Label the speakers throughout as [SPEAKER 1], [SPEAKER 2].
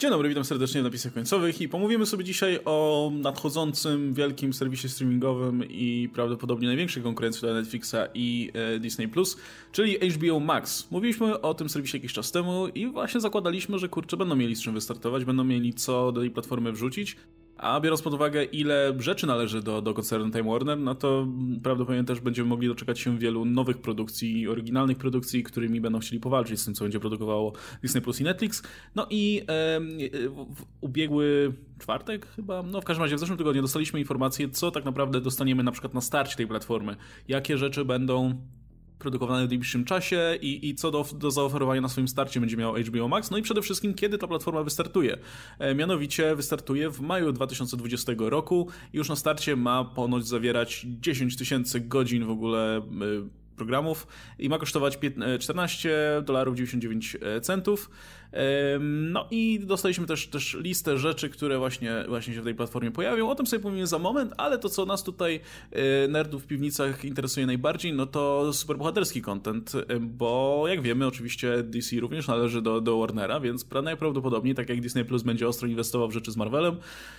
[SPEAKER 1] Dzień dobry, witam serdecznie w napisach końcowych i pomówimy sobie dzisiaj o nadchodzącym wielkim serwisie streamingowym i prawdopodobnie największej konkurencji dla Netflixa i e, Disney+, czyli HBO Max. Mówiliśmy o tym serwisie jakiś czas temu i właśnie zakładaliśmy, że kurczę, będą mieli z czym wystartować, będą mieli co do tej platformy wrzucić, a biorąc pod uwagę, ile rzeczy należy do, do koncernu Time Warner, no to prawdopodobnie też będziemy mogli doczekać się wielu nowych produkcji, oryginalnych produkcji, którymi będą chcieli powalczyć z tym, co będzie produkowało Disney Plus i Netflix. No i e, w ubiegły czwartek chyba, no w każdym razie w zeszłym tygodniu dostaliśmy informację, co tak naprawdę dostaniemy na przykład na starcie tej platformy. Jakie rzeczy będą produkowane w najbliższym czasie i, i co do, do zaoferowania na swoim starcie będzie miał HBO Max. No i przede wszystkim, kiedy ta platforma wystartuje. E, mianowicie wystartuje w maju 2020 roku i już na starcie ma ponoć zawierać 10 tysięcy godzin w ogóle e, programów i ma kosztować 14 dolarów 99 centów. No i dostaliśmy też, też listę rzeczy, które właśnie, właśnie się w tej platformie pojawią. O tym sobie powiemy za moment, ale to, co nas tutaj e, nerdów w piwnicach interesuje najbardziej, no to superbohaterski content, e, bo jak wiemy, oczywiście DC również należy do, do Warnera, więc najprawdopodobniej, tak jak Disney Plus będzie ostro inwestował w rzeczy z Marvelem,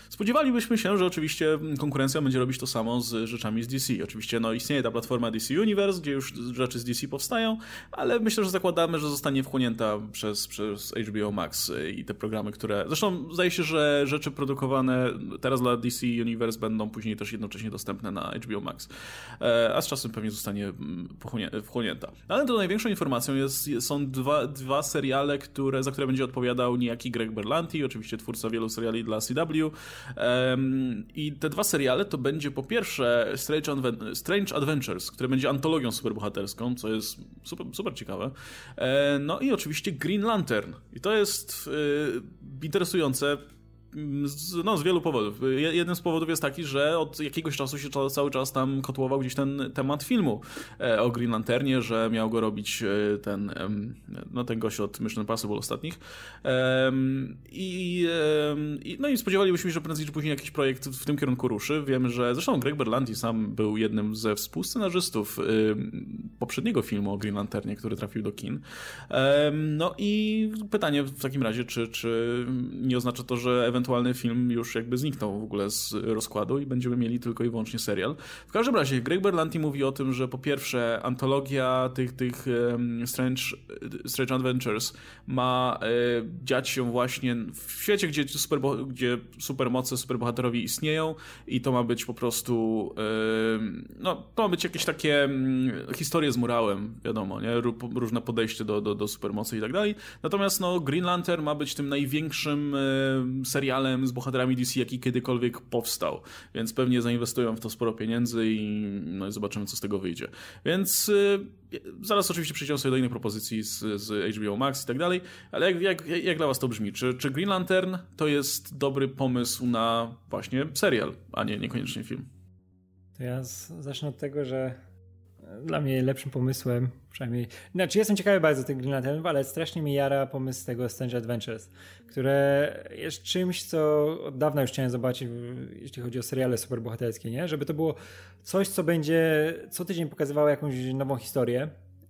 [SPEAKER 1] spodziewalibyśmy się, że oczywiście konkurencja będzie robić to samo z rzeczami z DC. Oczywiście no, istnieje ta platforma DC Universe, gdzie już rzeczy z DC powstają, ale myślę, że zakładamy, że zostanie wchłonięta przez, przez HBO Max i te programy, które. Zresztą zdaje się, że rzeczy produkowane teraz dla DC Universe będą później też jednocześnie dostępne na HBO Max. E, a z czasem pewnie zostanie mm, wchłonięta. Ale to największą informacją jest, są dwa, dwa seriale, które, za które będzie odpowiadał niejaki Greg Berlanti, oczywiście twórca wielu seriali dla CW. I te dwa seriale to będzie po pierwsze Strange, Strange Adventures, które będzie antologią superbohaterską, co jest super, super ciekawe. E, no i oczywiście Green Lantern. I to jest y, interesujące z, no, z wielu powodów. Jeden z powodów jest taki, że od jakiegoś czasu się cały czas tam kotłował gdzieś ten temat filmu e, o Green Lanternie, że miał go robić e, ten, no, ten gość od Mission Impossible ostatnich. I, no i spodziewalibyśmy się, że prędzej czy później jakiś projekt w tym kierunku ruszy. Wiemy, że zresztą Greg Berlanti sam był jednym ze współscenarzystów poprzedniego filmu o Green Lanternie, który trafił do kin. No i pytanie w takim razie, czy, czy nie oznacza to, że ewentualnie ewentualny film już jakby zniknął w ogóle z rozkładu i będziemy mieli tylko i wyłącznie serial. W każdym razie Greg Berlanti mówi o tym, że po pierwsze antologia tych, tych um, Strange, Strange Adventures ma e, dziać się właśnie w świecie, gdzie, super, gdzie supermoce, superbohaterowie istnieją i to ma być po prostu e, no, to ma być jakieś takie historie z murałem, wiadomo, nie? różne podejście do, do, do supermocy i tak dalej. Natomiast no, Green Lantern ma być tym największym e, serialem serialem z bohaterami DC, jaki kiedykolwiek powstał. Więc pewnie zainwestują w to sporo pieniędzy i, no zobaczymy, co z tego wyjdzie. Więc y, zaraz oczywiście przejdziemy sobie do innych propozycji z, z HBO Max i tak dalej, ale jak, jak, jak dla was to brzmi? Czy, czy Green Lantern to jest dobry pomysł na właśnie serial, a nie niekoniecznie film?
[SPEAKER 2] To ja zacznę od tego, że dla mnie lepszym pomysłem, przynajmniej. Znaczy, jestem ciekawy bardzo tych Green Lanternów, ale strasznie mi jara pomysł tego Strange Adventures, które jest czymś, co od dawna już chciałem zobaczyć, jeśli chodzi o seriale superbohaterskie, nie? Żeby to było coś, co będzie co tydzień pokazywało jakąś nową historię.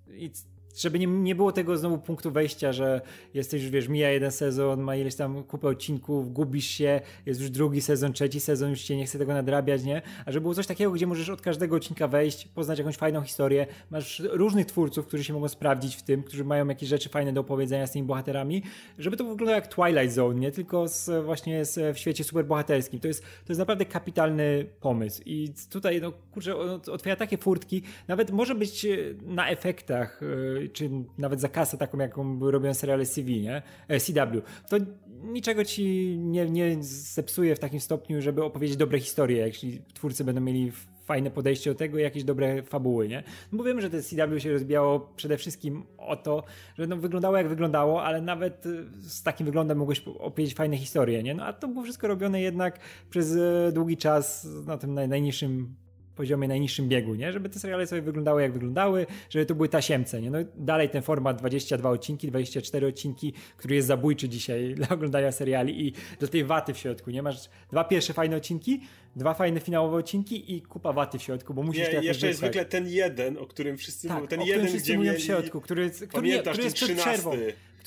[SPEAKER 2] I żeby nie, nie było tego znowu punktu wejścia, że jesteś już, wiesz, mija jeden sezon, ma ileś tam kupę odcinków, gubisz się, jest już drugi sezon, trzeci sezon, już cię nie chce tego nadrabiać, nie? A żeby było coś takiego, gdzie możesz od każdego odcinka wejść, poznać jakąś fajną historię, masz różnych twórców, którzy się mogą sprawdzić w tym, którzy mają jakieś rzeczy fajne do opowiedzenia z tymi bohaterami, żeby to wyglądało jak Twilight Zone, nie? Tylko z, właśnie z, w świecie superbohaterskim. To jest, to jest naprawdę kapitalny pomysł i tutaj, no kurczę, otwiera takie furtki, nawet może być na efektach yy, czy nawet za kasę taką, jaką robią seriale CV, nie? E, CW, to niczego ci nie, nie zepsuje w takim stopniu, żeby opowiedzieć dobre historie, jeśli twórcy będą mieli fajne podejście do tego i jakieś dobre fabuły, nie? No bo wiemy, że te CW się rozbijało przede wszystkim o to, że no wyglądało jak wyglądało, ale nawet y, z takim wyglądem mogłeś opowiedzieć fajne historie, nie? No a to było wszystko robione jednak przez y, długi czas na tym najniższym poziomie najniższym biegu, nie? Żeby te seriale sobie wyglądały jak wyglądały, żeby to były tasiemce, nie? No dalej ten format 22 odcinki, 24 odcinki, który jest zabójczy dzisiaj dla oglądania seriali i do tej waty w środku, nie? Masz dwa pierwsze fajne odcinki, dwa fajne finałowe odcinki i kupa waty w środku, bo musisz
[SPEAKER 3] nie, jeszcze jest zwykle ten jeden, o którym wszyscy
[SPEAKER 2] tak,
[SPEAKER 3] mówią, ten
[SPEAKER 2] o
[SPEAKER 3] jeden,
[SPEAKER 2] wszyscy
[SPEAKER 3] gdzie
[SPEAKER 2] mówią w środku, który, który, który jest przed przerwą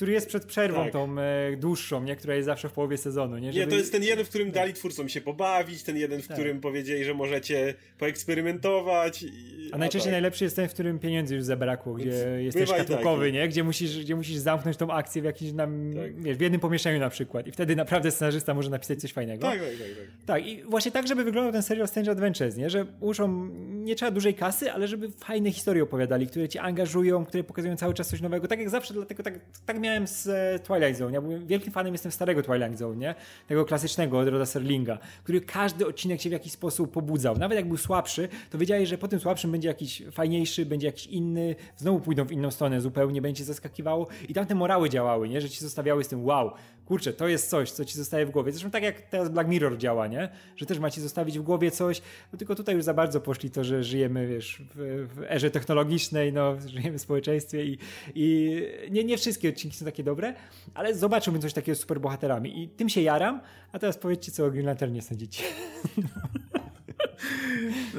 [SPEAKER 2] który jest przed przerwą tak. tą e, dłuższą, nie? która jest zawsze w połowie sezonu. Nie,
[SPEAKER 3] Żeby... nie to jest ten jeden, w którym tak. dali twórcom się pobawić, ten jeden, w tak. którym powiedzieli, że możecie poeksperymentować. I...
[SPEAKER 2] A najczęściej tak. najlepszy jest ten, w którym pieniędzy już zabrakło, gdzie Więc jesteś tak, nie? Gdzie musisz, gdzie musisz zamknąć tą akcję w jakimś nam, tak. wiesz, w jednym pomieszczeniu na przykład. I wtedy naprawdę scenarzysta może napisać coś fajnego.
[SPEAKER 3] Tak, tak, tak. Tak,
[SPEAKER 2] tak i właśnie tak, żeby wyglądał ten serial Strange Adventures, nie? Że muszą, nie trzeba dużej kasy, ale żeby fajne historie opowiadali, które cię angażują, które pokazują cały czas coś nowego. Tak jak zawsze, dlatego tak, tak miałem z e, Twilight Zone. Ja byłem wielkim fanem jestem starego Twilight Zone, nie? Tego klasycznego od Roda Serlinga, który każdy odcinek się w jakiś sposób pobudzał. Nawet jak był słabszy, to wiedziałeś, że po tym słabszym będzie jakiś fajniejszy, będzie jakiś inny, znowu pójdą w inną stronę zupełnie, będzie zaskakiwało i tam te morały działały, nie? Że ci zostawiały z tym wow, kurczę, to jest coś, co ci zostaje w głowie. Zresztą tak jak teraz Black Mirror działa, nie? Że też macie zostawić w głowie coś, no tylko tutaj już za bardzo poszli to, że żyjemy, wiesz, w, w erze technologicznej, no, żyjemy w społeczeństwie i, i nie, nie wszystkie odcinki są takie dobre, ale zobaczyłbym coś takiego z superbohaterami i tym się jaram, a teraz powiedzcie, co o Green Lanternie sądzicie.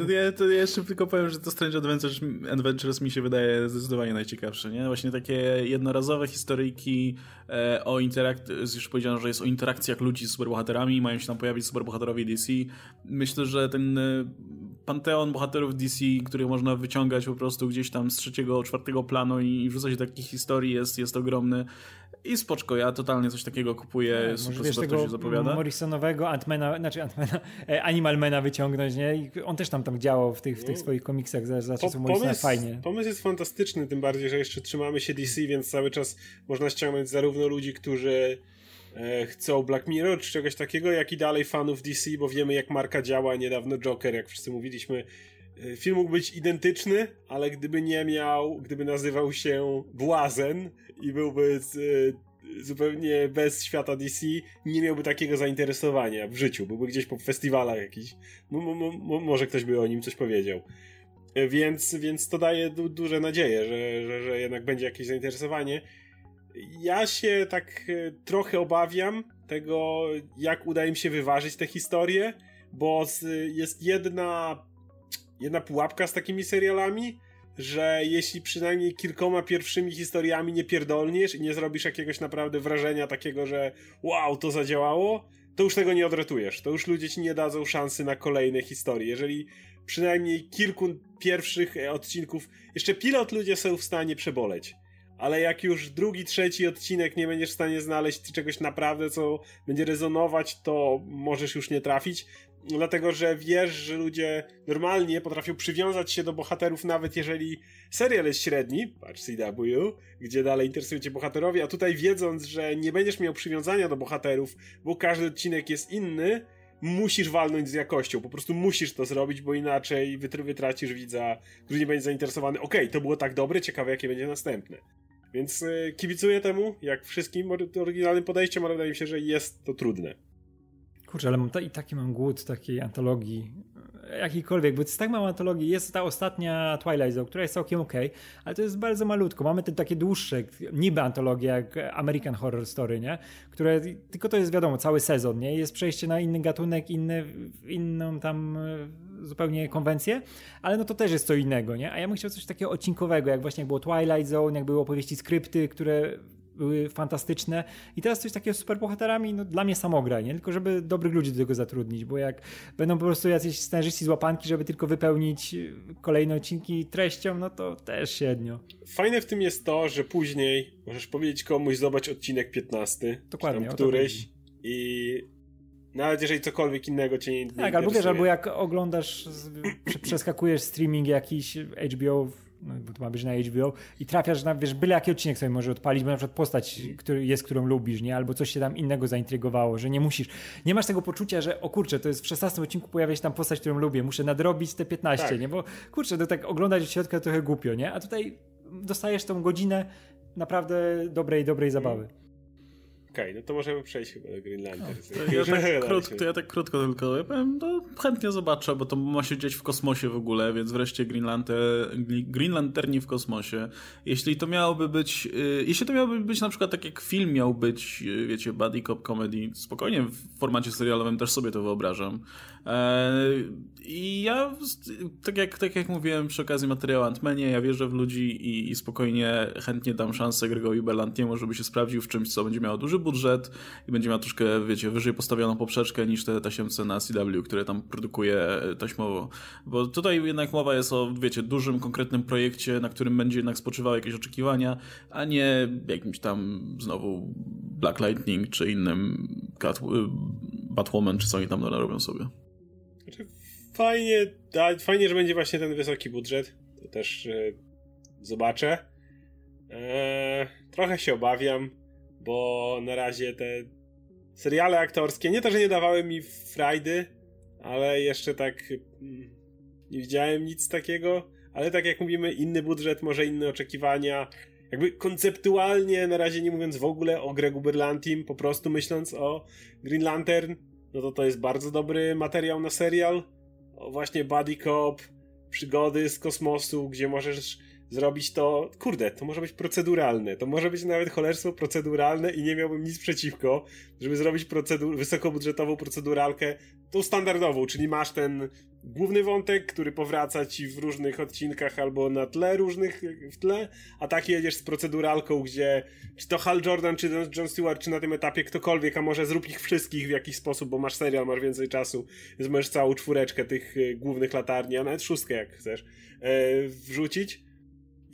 [SPEAKER 1] Ja, to jeszcze tylko powiem, że to Strange Adventures, Adventures mi się wydaje zdecydowanie najciekawsze, nie? Właśnie takie jednorazowe historyjki e, o interakcji, już powiedziano, że jest o interakcjach ludzi z superbohaterami, mają się tam pojawić superbohaterowie DC. Myślę, że ten e, panteon bohaterów DC, których można wyciągać po prostu gdzieś tam z trzeciego, czwartego planu i wrzucać do takich historii jest, jest ogromny. I spoczko, ja totalnie coś takiego kupuję, tak, super, wiesz, super to się zapowiada.
[SPEAKER 2] Morrisonowego Antmana, znaczy Antmana, e, Animalmana wyciągnąć, nie? I on też tam tam działał w tych, w tych no. swoich komiksach za, za czasów Morrisona fajnie.
[SPEAKER 3] Pomysł jest fantastyczny, tym bardziej, że jeszcze trzymamy się DC, więc cały czas można ściągnąć zarówno ludzi, którzy chcą Black Mirror czy czegoś takiego, jak i dalej fanów DC, bo wiemy jak marka działa. Niedawno Joker, jak wszyscy mówiliśmy, e, film mógł być identyczny, ale gdyby nie miał, gdyby nazywał się Błazen i byłby z, e, zupełnie bez świata DC, nie miałby takiego zainteresowania w życiu. Byłby gdzieś po festiwalach jakiś. może ktoś by o nim coś powiedział. E, więc, więc to daje du duże nadzieje, że, że, że jednak będzie jakieś zainteresowanie. Ja się tak e, trochę obawiam tego, jak uda im się wyważyć tę historię, bo jest jedna, jedna pułapka z takimi serialami, że jeśli przynajmniej kilkoma pierwszymi historiami nie pierdolniesz i nie zrobisz jakiegoś naprawdę wrażenia takiego, że wow, to zadziałało, to już tego nie odratujesz. To już ludzie ci nie dadzą szansy na kolejne historie. Jeżeli przynajmniej kilku pierwszych odcinków, jeszcze pilot ludzie są w stanie przeboleć. Ale jak już drugi, trzeci odcinek nie będziesz w stanie znaleźć czegoś naprawdę, co będzie rezonować, to możesz już nie trafić dlatego że wiesz, że ludzie normalnie potrafią przywiązać się do bohaterów, nawet jeżeli serial jest średni, patrz CW, gdzie dalej interesują cię bohaterowie, a tutaj wiedząc, że nie będziesz miał przywiązania do bohaterów, bo każdy odcinek jest inny, musisz walnąć z jakością, po prostu musisz to zrobić, bo inaczej wytracisz widza, który nie będzie zainteresowany, okej, okay, to było tak dobre, ciekawe jakie będzie następne. Więc y, kibicuję temu, jak wszystkim oryginalnym podejściem, ale wydaje mi się, że jest to trudne.
[SPEAKER 2] Kurczę, ale mam ta, i taki mam głód takiej antologii, jakiejkolwiek, bo jest tak mało antologii. Jest ta ostatnia Twilight Zone, która jest całkiem ok, ale to jest bardzo malutko. Mamy te takie dłuższe, niby antologie, jak American Horror Story, nie? Które, tylko to jest wiadomo, cały sezon, nie? Jest przejście na inny gatunek, inny, inną tam e, zupełnie konwencję, ale no to też jest co innego, nie? A ja bym chciał coś takiego odcinkowego, jak właśnie jak było Twilight Zone, jak były opowieści skrypty, które były fantastyczne. I teraz coś takiego z superbohaterami, no dla mnie samograj, nie? Tylko żeby dobrych ludzi do tego zatrudnić, bo jak będą po prostu jacyś scenarzyści z łapanki, żeby tylko wypełnić kolejne odcinki treścią, no to też średnio.
[SPEAKER 3] Fajne w tym jest to, że później możesz powiedzieć komuś, zobacz odcinek 15, Dokładnie, tam któryś i nawet jeżeli cokolwiek innego cię nie,
[SPEAKER 2] Tak, albo wiesz, albo jak oglądasz, przeskakujesz streaming jakiś HBO no, bo to ma być na HBO i trafiasz na, wiesz, byle jaki odcinek sobie może odpalić, bo na przykład postać który jest, którą lubisz, nie? Albo coś się tam innego zaintrygowało, że nie musisz, nie masz tego poczucia, że o kurczę, to jest w 16 odcinku pojawia się tam postać, którą lubię, muszę nadrobić te 15, tak. nie? Bo kurczę, to tak oglądać od środka trochę głupio, nie? A tutaj dostajesz tą godzinę naprawdę dobrej, dobrej zabawy.
[SPEAKER 3] Okej, okay, no to możemy przejść chyba do Green Lantern.
[SPEAKER 1] No, ja tak krótko, ja tak krótko tylko ja powiem, no, chętnie zobaczę, bo to ma się dziać w kosmosie w ogóle, więc wreszcie Green, Lantern, Green Lanterni w kosmosie. Jeśli to miałoby być, yy, jeśli to miałoby być na przykład tak jak film miał być, yy, wiecie, buddy cop comedy, spokojnie w formacie serialowym też sobie to wyobrażam. Yy, I ja, tak jak, tak jak mówiłem przy okazji materiału Antmenie, ja wierzę w ludzi i, i spokojnie, chętnie dam szansę Gregowi Berlantiemu, żeby się sprawdził w czymś, co będzie miało duży budżet i będzie miał troszkę, wiecie, wyżej postawioną poprzeczkę niż te tasiemce na CW, które tam produkuje taśmowo. Bo tutaj jednak mowa jest o, wiecie, dużym, konkretnym projekcie, na którym będzie jednak spoczywały jakieś oczekiwania, a nie jakimś tam znowu Black Lightning czy innym Cat, Batwoman, czy co oni tam robią sobie.
[SPEAKER 3] Znaczy, fajnie, fajnie, że będzie właśnie ten wysoki budżet. To też e, zobaczę. E, trochę się obawiam bo na razie te seriale aktorskie, nie to, że nie dawały mi frajdy, ale jeszcze tak mm, nie widziałem nic takiego, ale tak jak mówimy, inny budżet, może inne oczekiwania, jakby konceptualnie, na razie nie mówiąc w ogóle o Gregu Berlantim, po prostu myśląc o Green Lantern, no to to jest bardzo dobry materiał na serial, o właśnie buddy cop, przygody z kosmosu, gdzie możesz zrobić to, kurde, to może być proceduralne, to może być nawet cholerstwo proceduralne i nie miałbym nic przeciwko, żeby zrobić procedur, wysokobudżetową proceduralkę, tą standardową, czyli masz ten główny wątek, który powraca ci w różnych odcinkach albo na tle różnych w tle, a tak jedziesz z proceduralką, gdzie czy to Hal Jordan, czy John Stewart, czy na tym etapie ktokolwiek, a może zrób ich wszystkich w jakiś sposób, bo masz serial, masz więcej czasu, więc możesz całą czwóreczkę tych e, głównych latarni, a nawet szóstkę jak chcesz, e, wrzucić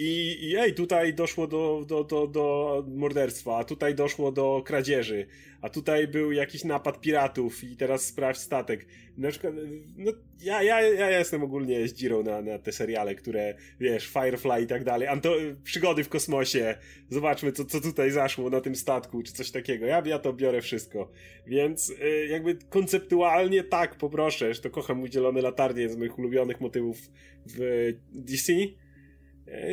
[SPEAKER 3] i, I tutaj doszło do, do, do, do morderstwa, a tutaj doszło do kradzieży, a tutaj był jakiś napad piratów i teraz sprawdź statek. Na przykład, no, ja, ja, ja jestem ogólnie zdzirą na, na te seriale, które, wiesz, Firefly i tak dalej, Anto przygody w kosmosie, zobaczmy, co, co tutaj zaszło na tym statku, czy coś takiego. Ja, ja to biorę wszystko. Więc y, jakby konceptualnie tak, poproszę, że to kocham udzielone latarnie z moich ulubionych motywów w DC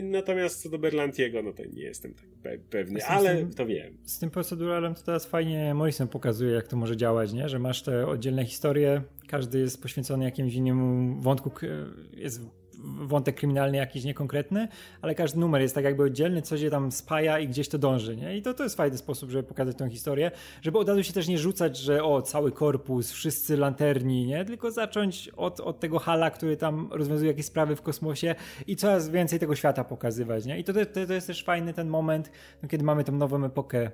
[SPEAKER 3] natomiast co do Berlantiego, no to nie jestem tak pewny, ale tym, to wiem.
[SPEAKER 2] Z tym proceduralem to teraz fajnie Morrison pokazuje, jak to może działać, nie? że masz te oddzielne historie, każdy jest poświęcony jakimś innemu wątku, jest wątek kryminalny jakiś niekonkretny, ale każdy numer jest tak jakby oddzielny, coś się tam spaja i gdzieś to dąży, nie? I to, to jest fajny sposób, żeby pokazać tę historię, żeby od razu się też nie rzucać, że o, cały korpus, wszyscy lanterni, nie? Tylko zacząć od, od tego hala, który tam rozwiązuje jakieś sprawy w kosmosie i coraz więcej tego świata pokazywać, nie? I to, to, to jest też fajny ten moment, no, kiedy mamy tą nową epokę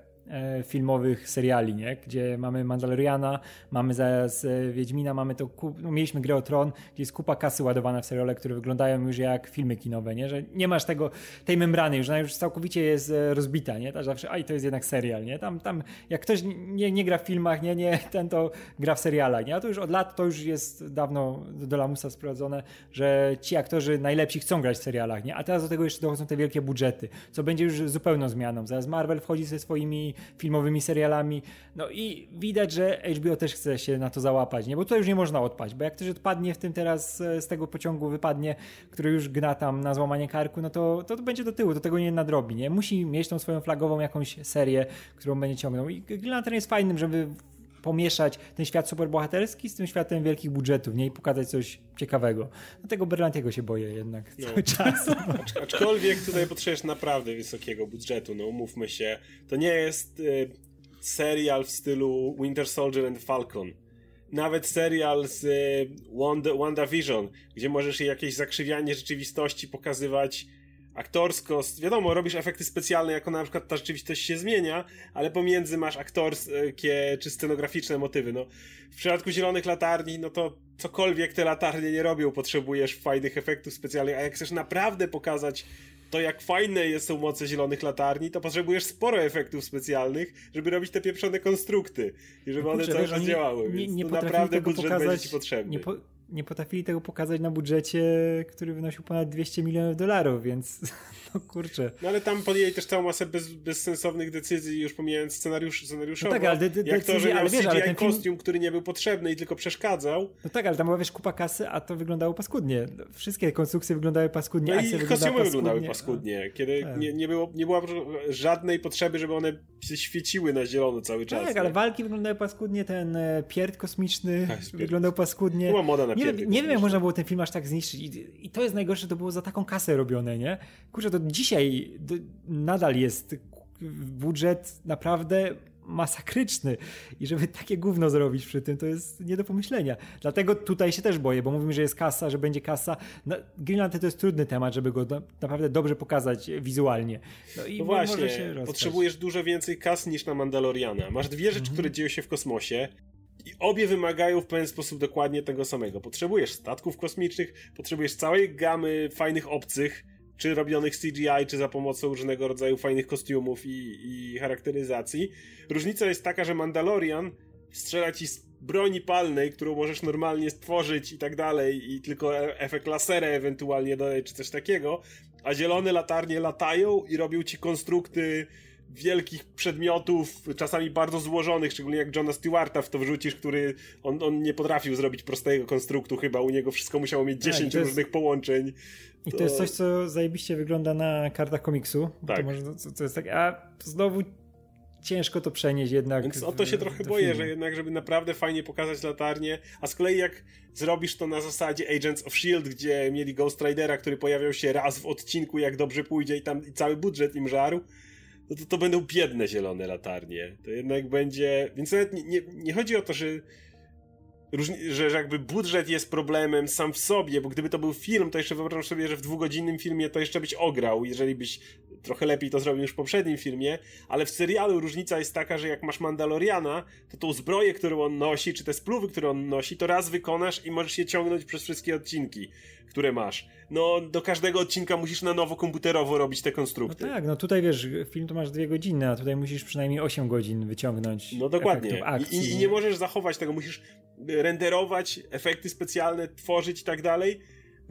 [SPEAKER 2] filmowych seriali, nie? gdzie mamy Mandaloriana, mamy zaraz e, Wiedźmina, mamy to, no, mieliśmy Grę o Tron, gdzie jest kupa kasy ładowana w seriale, które wyglądają już jak filmy kinowe, nie? że nie masz tego, tej membrany już, ona już całkowicie jest e, rozbita, nie? Tak zawsze, a to jest jednak serial, nie? Tam, tam jak ktoś nie, nie gra w filmach, nie, nie, ten to gra w serialach, nie? A to już od lat, to już jest dawno do lamusa sprowadzone, że ci aktorzy najlepsi chcą grać w serialach, nie? A teraz do tego jeszcze dochodzą te wielkie budżety, co będzie już zupełną zmianą. Zaraz Marvel wchodzi ze swoimi filmowymi serialami. No i widać, że HBO też chce się na to załapać, nie? Bo tutaj już nie można odpaść, bo jak ktoś odpadnie w tym teraz e, z tego pociągu wypadnie, który już gna tam na złamanie karku, no to, to, to będzie do tyłu, do tego nie nadrobi, nie? Musi mieć tą swoją flagową jakąś serię, którą będzie ciągnął. I Green jest fajnym, żeby pomieszać ten świat superbohaterski z tym światem wielkich budżetów, nie? I pokazać coś ciekawego. Dlatego Berlantiego się boję jednak no. cały czas.
[SPEAKER 3] Aczkolwiek tutaj potrzebujesz naprawdę wysokiego budżetu, no umówmy się. To nie jest y, serial w stylu Winter Soldier and Falcon. Nawet serial z y, Wanda, WandaVision, gdzie możesz jakieś zakrzywianie rzeczywistości pokazywać aktorsko, wiadomo, robisz efekty specjalne, jako na przykład ta rzeczywistość się zmienia, ale pomiędzy masz aktorskie czy scenograficzne motywy. No, w przypadku Zielonych Latarni, no to cokolwiek te latarnie nie robią, potrzebujesz fajnych efektów specjalnych, a jak chcesz naprawdę pokazać to, jak fajne są moce Zielonych Latarni, to potrzebujesz sporo efektów specjalnych, żeby robić te pieprzone konstrukty i żeby one cały czas działały, nie, nie, nie naprawdę budżet pokazać, będzie ci potrzebny.
[SPEAKER 2] Nie, po, nie potrafili tego pokazać na budżecie, który wynosił ponad 200 milionów dolarów, więc no kurczę.
[SPEAKER 3] No ale tam podjęli też całą masę bez, bezsensownych decyzji, już pomijając scenariusz, scenariuszowo.
[SPEAKER 2] No tak, ale de, de,
[SPEAKER 3] jak to, że miał
[SPEAKER 2] ale wiesz,
[SPEAKER 3] CGI
[SPEAKER 2] ten
[SPEAKER 3] kostium,
[SPEAKER 2] film...
[SPEAKER 3] który nie był potrzebny i tylko przeszkadzał.
[SPEAKER 2] No tak, ale tam była wiesz kupa kasy, a to wyglądało paskudnie. Wszystkie konstrukcje wyglądały paskudnie,
[SPEAKER 3] no i kostiumy
[SPEAKER 2] paskudnie.
[SPEAKER 3] wyglądały paskudnie, kiedy
[SPEAKER 2] tak.
[SPEAKER 3] nie, nie, było, nie było żadnej potrzeby, żeby one się świeciły na zielono cały czas.
[SPEAKER 2] Tak, ale walki wyglądały paskudnie, ten e, pierd kosmiczny
[SPEAKER 3] Tak,
[SPEAKER 2] wyglądał paskudnie.
[SPEAKER 3] Była moda na
[SPEAKER 2] nie, nie wiem, jak można było ten film aż tak zniszczyć. I, I to jest najgorsze, to było za taką kasę robione, nie? Kurczę, to dzisiaj d- nadal jest budżet naprawdę masakryczny i żeby takie gówno zrobić przy tym, to jest nie do pomyślenia. Dlatego tutaj się też boję, bo mówimy, że jest kasa, że będzie kasa. No, Greenland to jest trudny temat, żeby go na, naprawdę dobrze pokazać wizualnie. No, i
[SPEAKER 3] No właśnie, potrzebujesz dużo więcej kas niż na Mandaloriana. Masz dwie rzeczy,
[SPEAKER 2] Mhm.
[SPEAKER 3] które dzieją się w kosmosie i obie wymagają w pewien sposób dokładnie tego samego. Potrzebujesz statków kosmicznych, potrzebujesz całej gamy fajnych obcych, czy robionych CGI, czy za pomocą różnego rodzaju fajnych kostiumów i, i charakteryzacji. Różnica jest taka, że Mandalorian strzela ci z broni palnej, którą możesz normalnie stworzyć i tak dalej, i tylko e- efekt lasera ewentualnie dodać, czy coś takiego, a zielone latarnie latają i robią ci konstrukty wielkich przedmiotów, czasami bardzo złożonych, szczególnie jak Johna Stewarta w to wrzucisz, który on, on nie potrafił zrobić prostego konstruktu chyba, u niego wszystko musiało mieć
[SPEAKER 2] Tak,
[SPEAKER 3] 10
[SPEAKER 2] to jest-
[SPEAKER 3] różnych połączeń.
[SPEAKER 2] I to jest coś, co zajebiście wygląda na kartach komiksu.
[SPEAKER 3] Tak.
[SPEAKER 2] To, może, to, to jest tak, a znowu ciężko to przenieść jednak.
[SPEAKER 3] Więc o to się
[SPEAKER 2] w-
[SPEAKER 3] trochę boję, że jednak, żeby naprawdę fajnie pokazać latarnię, a z kolei jak zrobisz to na zasadzie Agents of S.H.I.E.L.D., gdzie mieli Ghost Ridera, który pojawiał się raz w odcinku, jak dobrze pójdzie i tam i cały budżet im żarł, no to to będą biedne zielone latarnie. To jednak będzie... Więc nawet nie, nie, nie chodzi o to, że różni, że, że jakby budżet jest problemem sam w sobie, bo gdyby to był film, to jeszcze wyobrażam sobie, że w dwugodzinnym filmie to jeszcze byś ograł, jeżeli byś trochę lepiej to zrobił niż w poprzednim filmie, ale w serialu różnica jest taka, że jak masz Mandaloriana, to tą zbroję, którą on nosi, czy te spluwy, które on nosi, to raz wykonasz i możesz je ciągnąć przez wszystkie odcinki, które masz. No, do każdego odcinka musisz na nowo komputerowo robić te
[SPEAKER 2] No
[SPEAKER 3] konstrukty.
[SPEAKER 2] tak, no tutaj wiesz, film to masz dwie godziny, a tutaj musisz przynajmniej 8 godzin wyciągnąć.
[SPEAKER 3] No dokładnie.
[SPEAKER 2] Akcji,
[SPEAKER 3] I, I nie możesz zachować tego, musisz renderować, efekty specjalne tworzyć i tak dalej.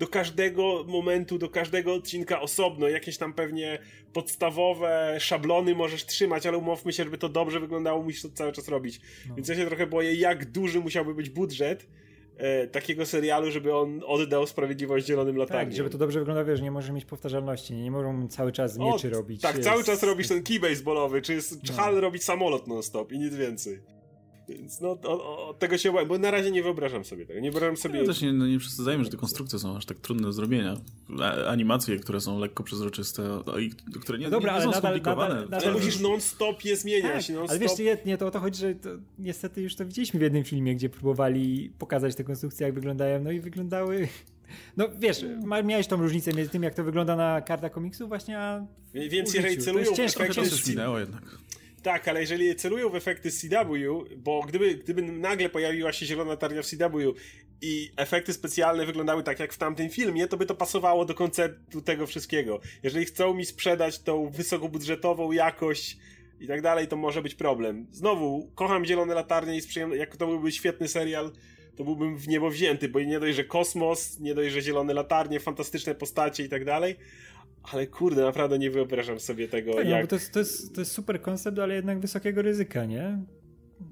[SPEAKER 3] Do każdego momentu, do każdego odcinka osobno, jakieś tam pewnie podstawowe szablony możesz trzymać, ale umówmy się, żeby to dobrze wyglądało, musisz to cały czas robić.
[SPEAKER 2] No.
[SPEAKER 3] Więc ja się trochę boję, jak duży musiałby być budżet e, takiego serialu, żeby on oddał sprawiedliwość zielonym latarniom.
[SPEAKER 2] Tak, żeby to dobrze wyglądało, wiesz, nie może mieć powtarzalności, nie, nie mogą cały czas
[SPEAKER 3] O,
[SPEAKER 2] mieczy robić.
[SPEAKER 3] Tak,
[SPEAKER 2] jest-
[SPEAKER 3] cały czas robisz ten key baseballowy, czy, jest, czy
[SPEAKER 2] No.
[SPEAKER 3] Hal robić samolot non-stop i nic więcej. Więc no, o, o, od tego się boję, bo na razie nie wyobrażam sobie tego. Nie wyobrażam sobie...
[SPEAKER 1] Ja też nie, no nie przesadzajmy, że te konstrukcje są aż tak trudne do zrobienia. Animacje, które są lekko przezroczyste a i które nie,
[SPEAKER 2] No dobra,
[SPEAKER 1] nie, nie
[SPEAKER 2] ale
[SPEAKER 1] są
[SPEAKER 2] nadal-
[SPEAKER 1] skomplikowane.
[SPEAKER 2] nadal- nadal-
[SPEAKER 3] Ale musisz non-stop je zmieniać,
[SPEAKER 2] Tak,
[SPEAKER 3] non-stop.
[SPEAKER 2] ale wiesz, nie, nie, to o to chodzi, że to, niestety już to widzieliśmy w jednym filmie, gdzie próbowali pokazać te konstrukcje, jak wyglądają, no i wyglądały... No wiesz, miałeś tą różnicę między tym, jak to wygląda na kartach komiksu właśnie, a w
[SPEAKER 3] Więc
[SPEAKER 2] użyciu. To jest ciężko
[SPEAKER 1] Trochę czasu jednak.
[SPEAKER 3] Tak, ale jeżeli celują w efekty CW, bo gdyby, gdyby nagle pojawiła się zielona tarnia w CW i efekty specjalne wyglądały tak jak w tamtym filmie, to by to pasowało do konceptu tego wszystkiego. Jeżeli chcą mi sprzedać tą wysokobudżetową jakość i tak dalej, to może być problem. Znowu, kocham zielone latarnie i jak to byłby świetny serial, to byłbym w niebo wzięty, bo nie dość, że kosmos, nie dość, że zielone latarnie, fantastyczne postacie i tak dalej, ale kurde, naprawdę nie wyobrażam sobie tego,
[SPEAKER 2] Tak, no,
[SPEAKER 3] jak...
[SPEAKER 2] bo to jest, to, jest, to jest super koncept, ale jednak wysokiego ryzyka, nie?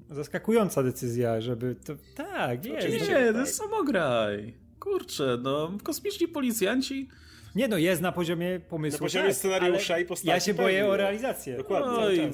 [SPEAKER 2] Zaskakująca decyzja, żeby to... Tak, jest.
[SPEAKER 3] Oczywiście.
[SPEAKER 1] Nie,
[SPEAKER 3] tak.
[SPEAKER 1] to jest samograj. Kurczę, no, kosmiczni policjanci.
[SPEAKER 2] Nie no, jest na poziomie pomysłu.
[SPEAKER 3] Na poziomie
[SPEAKER 2] tak,
[SPEAKER 3] scenariusza i postaci
[SPEAKER 2] Ja się boję
[SPEAKER 3] pewnie.
[SPEAKER 2] o realizację.
[SPEAKER 3] Dokładnie.
[SPEAKER 1] Oj.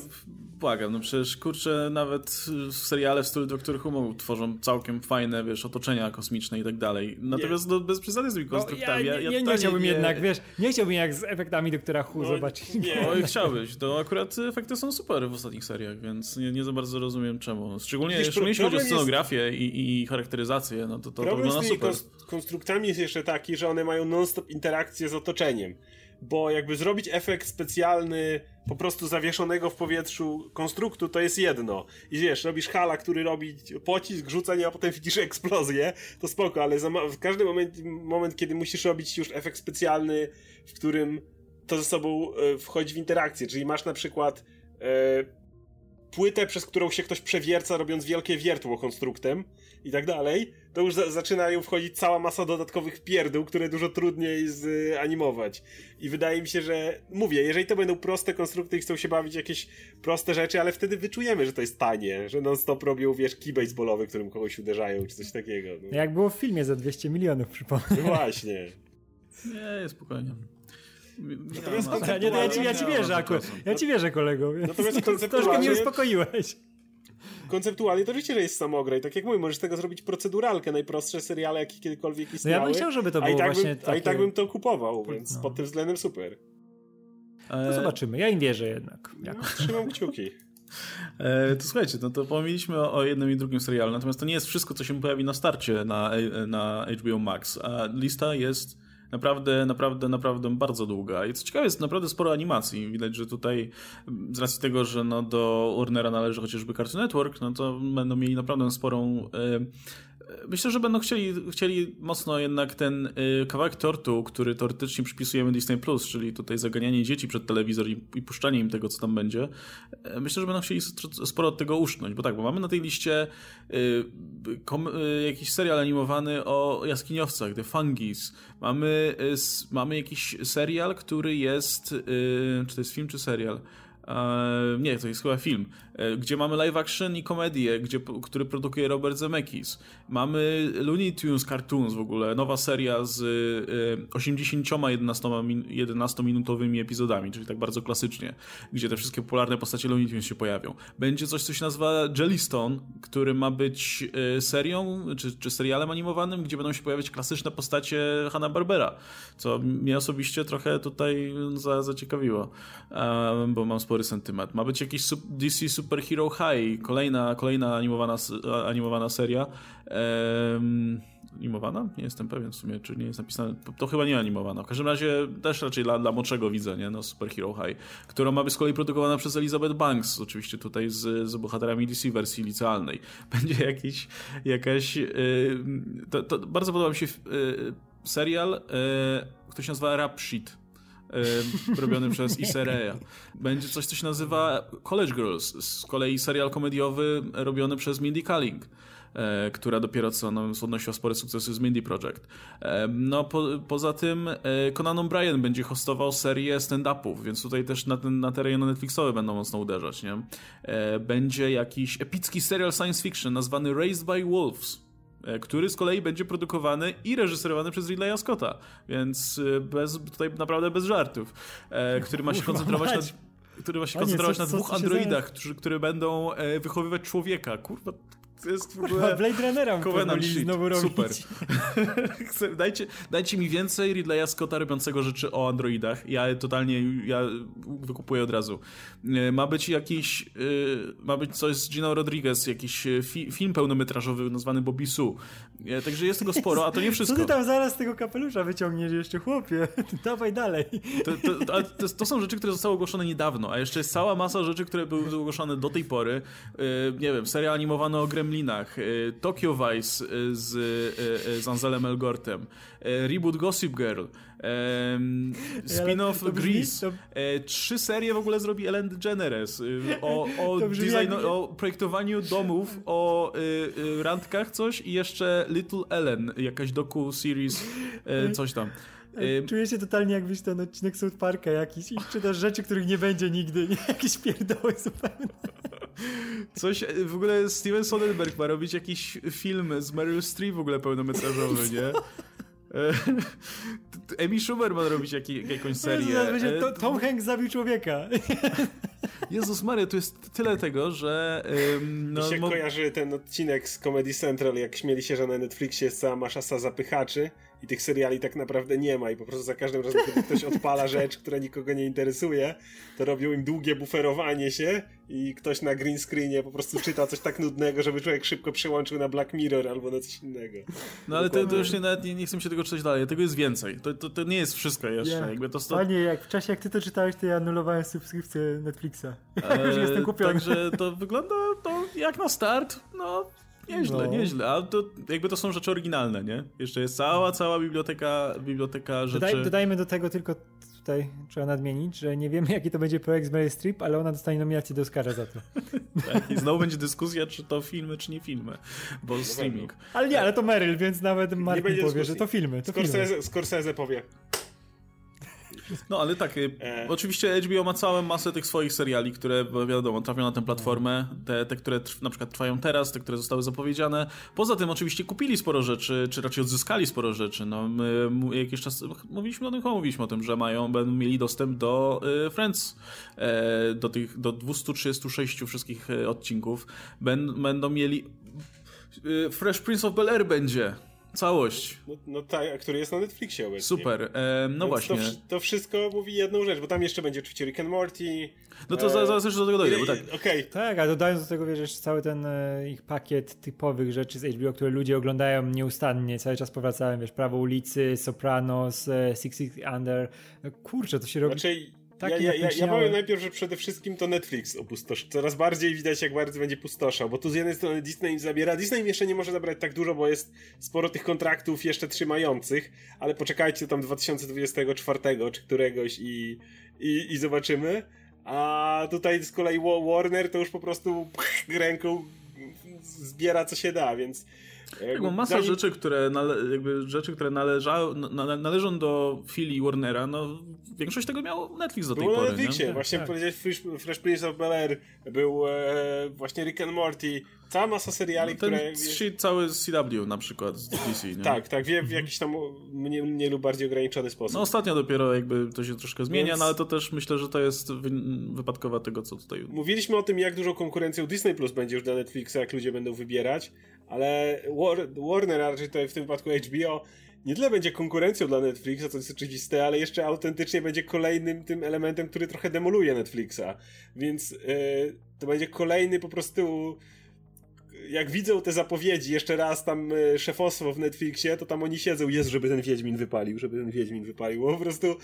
[SPEAKER 1] Błagam, no przecież kurczę, nawet seriale w stylu Doktor Who tworzą całkiem fajne, wiesz, otoczenia kosmiczne i tak dalej. Natomiast no, bez przesady z tymi
[SPEAKER 2] No,
[SPEAKER 1] konstruktami.
[SPEAKER 2] ja, nie, nie, nie chciałbym jednak, wiesz, nie chciałbym jak z efektami doktora Who
[SPEAKER 3] No,
[SPEAKER 2] zobaczyć.
[SPEAKER 3] nie.
[SPEAKER 1] Oj, chciałbyś. To akurat efekty są super w ostatnich seriach, więc nie, nie za bardzo rozumiem czemu. Szczególnie,
[SPEAKER 3] Widzisz,
[SPEAKER 1] szczególnie jeśli chodzi o
[SPEAKER 3] problem jest-
[SPEAKER 1] scenografię i, i charakteryzację, no to to, to
[SPEAKER 3] Problem z
[SPEAKER 1] wygląda
[SPEAKER 3] tymi
[SPEAKER 1] super.
[SPEAKER 3] kons- konstruktami jest jeszcze taki, że one mają non-stop interakcję z otoczeniem. Bo jakby zrobić efekt specjalny po prostu zawieszonego w powietrzu konstruktu, to jest jedno. I wiesz, robisz hala, który robi pocisk, rzucenie, a potem widzisz eksplozję, to spoko, ale w każdy moment, moment, kiedy musisz robić już efekt specjalny, w którym to ze sobą e, wchodzi w interakcję, czyli masz na przykład e, płytę, przez którą się ktoś przewierca, robiąc wielkie wiertło konstruktem i tak dalej, to już za zaczynają wchodzić cała masa dodatkowych pierdół, które dużo trudniej zanimować. I wydaje mi się, że mówię, jeżeli to będą proste konstrukty i chcą się bawić jakieś proste rzeczy, ale wtedy wyczujemy, że to jest tanie, że non-stop robią, wiesz, key baseballowy, którym kogoś uderzają, czy coś takiego.
[SPEAKER 2] No. Jak było w filmie za 200 milionów, przypomnę.
[SPEAKER 3] No właśnie.
[SPEAKER 1] Nie, spokojnie.
[SPEAKER 2] Natomiast ja, nie, ja, ci, ja ci wierzę akurat. Ja ci wierzę, kolego. Natomiast konceptualnie... Troszkę mnie uspokoiłeś.
[SPEAKER 3] Konceptualnie to oczywiście, że jest samograj. Tak jak mówię, możesz tego zrobić proceduralkę, najprostsze seriale, jakie kiedykolwiek istniały.
[SPEAKER 2] No ja bym chciał, żeby to było a tak właśnie
[SPEAKER 3] bym, takie... A i tak bym to kupował, więc no. pod tym względem super.
[SPEAKER 2] No zobaczymy. Ja im wierzę jednak.
[SPEAKER 3] No, trzymam kciuki.
[SPEAKER 1] E, to słuchajcie, no to pomówiliśmy o, o, jednym i drugim serialu, natomiast to nie jest wszystko, co się pojawi na starcie na, na HBO Max, a lista jest naprawdę, naprawdę, naprawdę bardzo długa. I co ciekawe, jest naprawdę sporo animacji. Widać, że tutaj z racji tego, że no do Warnera należy chociażby Cartoon Network, no to będą mieli naprawdę sporą Myślę, że będą chcieli, chcieli mocno jednak ten y, kawałek tortu, który teoretycznie przypisujemy Disney Plus, czyli tutaj zaganianie dzieci przed telewizor i, i puszczanie im tego, co tam będzie. Y, myślę, że będą chcieli sporo od tego uszcząć, bo tak, bo mamy na tej liście y, y, jakiś serial animowany o jaskiniowcach, The Fungis. Mamy, mamy jakiś serial, który jest, czy to jest film, czy serial? Nie, to jest chyba film, e, gdzie mamy live action i komedię, gdzie, który produkuje Robert Zemeckis. Mamy Looney Tunes Cartoons w ogóle, nowa seria z 80 11-minutowymi epizodami, czyli tak bardzo klasycznie, gdzie te wszystkie popularne postacie Looney Tunes się pojawią. Będzie coś, co się nazywa Jellystone, który ma być e, serią, czy, czy serialem animowanym, gdzie będą się pojawiać klasyczne postacie Hanna-Barbera, co mnie osobiście trochę tutaj zaciekawiło, bo mam sporo spory sentyment. Ma być jakiś DC Super Hero High, kolejna, kolejna animowana, animowana seria. Ehm, animowana? Nie jestem pewien w sumie, czy nie jest napisane. To chyba nie animowana. W każdym razie też raczej dla, dla młodszego widza, nie? No, Super Hero High, która ma być z kolei produkowana przez Elizabeth Banks, oczywiście tutaj z, z bohaterami DC wersji licealnej. Będzie jakiś, jakaś... Yy, to, to bardzo podoba mi się yy, serial, yy, który się nazywa Rap Sheet robiony przez Isereya. Będzie coś, co się nazywa College Girls, z kolei serial komediowy robiony przez Mindy Kaling e, która dopiero co no, odnosiła spore sukcesy z Mindy Project. E, no po, poza tym Conan O'Brien będzie hostował serię stand-upów, więc tutaj też na, ten, na te rejony Netflixowe będą mocno uderzać. Nie? Będzie jakiś epicki serial science fiction nazwany Raised by Wolves, który z kolei będzie produkowany i reżyserowany przez Ridleya Scotta, więc e, bez, tutaj naprawdę bez żartów, e, który ma się koncentrować na który ma się koncentrować na dwóch androidach, którzy, które będą wychowywać człowieka. Kurwa, to jest w ogóle...
[SPEAKER 2] Blade Runnera
[SPEAKER 1] Covenant znowu robić. Super. dajcie, dajcie mi więcej Ridleya Scotta robiącego rzeczy o androidach. Ja totalnie, ja wykupuję od razu. E, ma być jakiś, e, ma być coś z Gino Rodriguez, jakiś e, fi, film pełnometrażowy nazwany Bobby Sue. Także jest tego sporo, a to nie wszystko.
[SPEAKER 2] Co ty tam zaraz z tego kapelusza wyciągniesz jeszcze, chłopie? Dawaj dalej.
[SPEAKER 1] To, to, to, to, są rzeczy, które zostały ogłoszone niedawno, a jeszcze jest cała masa rzeczy, które były ogłoszone do tej pory. Nie wiem, seria animowana o Gremlinach, Tokyo Vice z, z Anselem Elgortem, reboot Gossip Girl, spin-off Grease. Trzy serie w ogóle zrobi Ellen DeGeneres o, o, design, o projektowaniu domów, o randkach coś i jeszcze Little Ellen, jakaś doku series, e, coś tam.
[SPEAKER 2] E, czuję się totalnie jakbyś ten odcinek South Parka jakiś i czytasz rzeczy, których nie będzie nigdy, nie? jakieś pierdoły zupełnie.
[SPEAKER 1] Coś, e, w ogóle Steven Soderbergh ma robić jakiś film z Meryl Streep w ogóle pełnometrażowy, nie? Amy Schumer ma robić jak, jakąś serię. Jezus,
[SPEAKER 2] będzie to, Tom Hanks zabił człowieka.
[SPEAKER 1] Jezus Maria, tu jest tyle tego, że...
[SPEAKER 3] Um, no, Mi się mo... kojarzy ten odcinek z Comedy Central, jak śmieli się, że na Netflixie jest cała masza zapychaczy i tych seriali tak naprawdę nie ma i po prostu za każdym razem, kiedy ktoś odpala rzecz, która nikogo nie interesuje, to robią im długie buferowanie się i ktoś na green screenie po prostu czyta coś tak nudnego, żeby człowiek szybko przełączył na Black Mirror albo na coś innego.
[SPEAKER 1] No ale to, to, już nie, nawet nie, nie chcę się tego czytać dalej, tego jest więcej. To, to, to nie jest wszystko jeszcze. Yeah. Jakby to,
[SPEAKER 2] to... Panie, jak w czasie jak ty to czytałeś, to ja anulowałem subskrypcję Netflixa. Eee, już jestem kupiony.
[SPEAKER 1] Także to wygląda to jak na start, no Nieźle, no. nieźle, ale to jakby to są rzeczy oryginalne, nie? Jeszcze jest cała, cała biblioteka, biblioteka rzeczy.
[SPEAKER 2] Dodaj, dodajmy do tego tylko tutaj trzeba nadmienić, że nie wiemy jaki to będzie projekt z Mary Strip, ale ona dostanie nominację do Oscara za to.
[SPEAKER 1] tak, I znowu będzie dyskusja, czy to filmy, czy nie filmy, bo streaming.
[SPEAKER 2] Ale nie, ale to Meryl, więc nawet Martin powie, dyskusji. że to filmy. To
[SPEAKER 3] Scorsese,
[SPEAKER 2] filmy.
[SPEAKER 3] Scorsese powie,
[SPEAKER 1] no ale tak, y, e... oczywiście HBO ma całą masę tych swoich seriali, które wiadomo, trafią na tę platformę, te, te które na przykład trwają teraz, te, które zostały zapowiedziane. Poza tym oczywiście kupili sporo rzeczy, czy raczej odzyskali sporo rzeczy. No, my jakiś czas mówiliśmy o tym, chyba mówiliśmy o tym, że mają, będą mieli dostęp do y, Friends, e, do tych, do 236 wszystkich e, odcinków. będą mieli y, Fresh Prince of Bel-Air będzie Całość.
[SPEAKER 3] No, no tak, który jest na Netflixie obecnie.
[SPEAKER 1] Super, e, no Więc właśnie.
[SPEAKER 3] To, to, wszystko mówi jedną rzecz, bo tam jeszcze będzie oczywiście Rick and Morty.
[SPEAKER 1] No to e, zaraz jeszcze do tego dojdę, bo tak.
[SPEAKER 3] Okay.
[SPEAKER 2] Tak, a dodając do tego, wiesz, cały ten e, ich pakiet typowych rzeczy z HBO, które ludzie oglądają nieustannie, cały czas powracałem, wiesz, Prawo ulicy, Sopranos, e, Six Six Under. No, kurczę, to się robi...
[SPEAKER 3] Znaczy, tak ja, ja, ja, ja powiem najpierw, że przede wszystkim to Netflix opustoszy. Coraz bardziej widać, jak bardzo będzie pustoszał, bo tu z jednej strony Disney im zabiera. Disney im jeszcze nie może zabrać tak dużo, bo jest sporo tych kontraktów jeszcze trzymających, ale poczekajcie tam 2024 czy któregoś i, i, i zobaczymy. A tutaj z kolei Warner to już po prostu ręką zbiera co się da, więc
[SPEAKER 1] tak, bo masa rzeczy, które, nale, jakby rzeczy, które należa, na, należą do filii Warnera, no większość tego miał Netflix do tej
[SPEAKER 3] Było
[SPEAKER 1] pory.
[SPEAKER 3] na Netflixie, nie? właśnie tak. powiedziałeś Fresh, Fresh Prince of Bel-Air, był e, właśnie Rick and Morty, cała masa seriali, no,
[SPEAKER 1] ten
[SPEAKER 3] które...
[SPEAKER 1] Ten cały CW na przykład z DC, nie?
[SPEAKER 3] tak, tak, wie, w jakiś tam mniej, mniej lub bardziej ograniczony sposób.
[SPEAKER 1] No ostatnio dopiero jakby to się troszkę zmienia, Więc... no ale to też myślę, że to jest wy, wypadkowa tego, co tutaj...
[SPEAKER 3] Mówiliśmy o tym, jak dużą konkurencją Disney Plus będzie już dla Netflixa, jak ludzie będą wybierać, ale Warner, a raczej tutaj w tym wypadku HBO, nie tyle będzie konkurencją dla Netflixa, to jest oczywiste, ale jeszcze autentycznie będzie kolejnym tym elementem, który trochę demoluje Netflixa. Więc yy, to będzie kolejny po prostu jak widzą te zapowiedzi, jeszcze raz tam e, szefostwo w Netflixie, to tam oni siedzą, jest, żeby ten Wiedźmin wypalił, żeby ten Wiedźmin wypalił, bo po prostu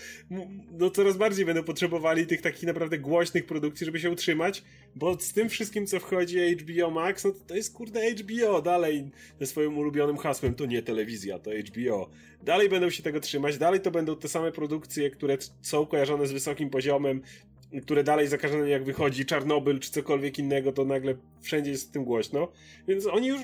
[SPEAKER 3] no coraz bardziej będą potrzebowali tych takich naprawdę głośnych produkcji, żeby się utrzymać, bo z tym wszystkim, co wchodzi HBO Max, no to, to jest kurde HBO, dalej ze swoim ulubionym hasłem, to nie telewizja, to HBO. Dalej będą się tego trzymać, dalej to będą te same produkcje, które są kojarzone z wysokim poziomem, które dalej za każdym jak wychodzi Czarnobyl czy cokolwiek innego, to nagle wszędzie jest w tym głośno. Więc oni już,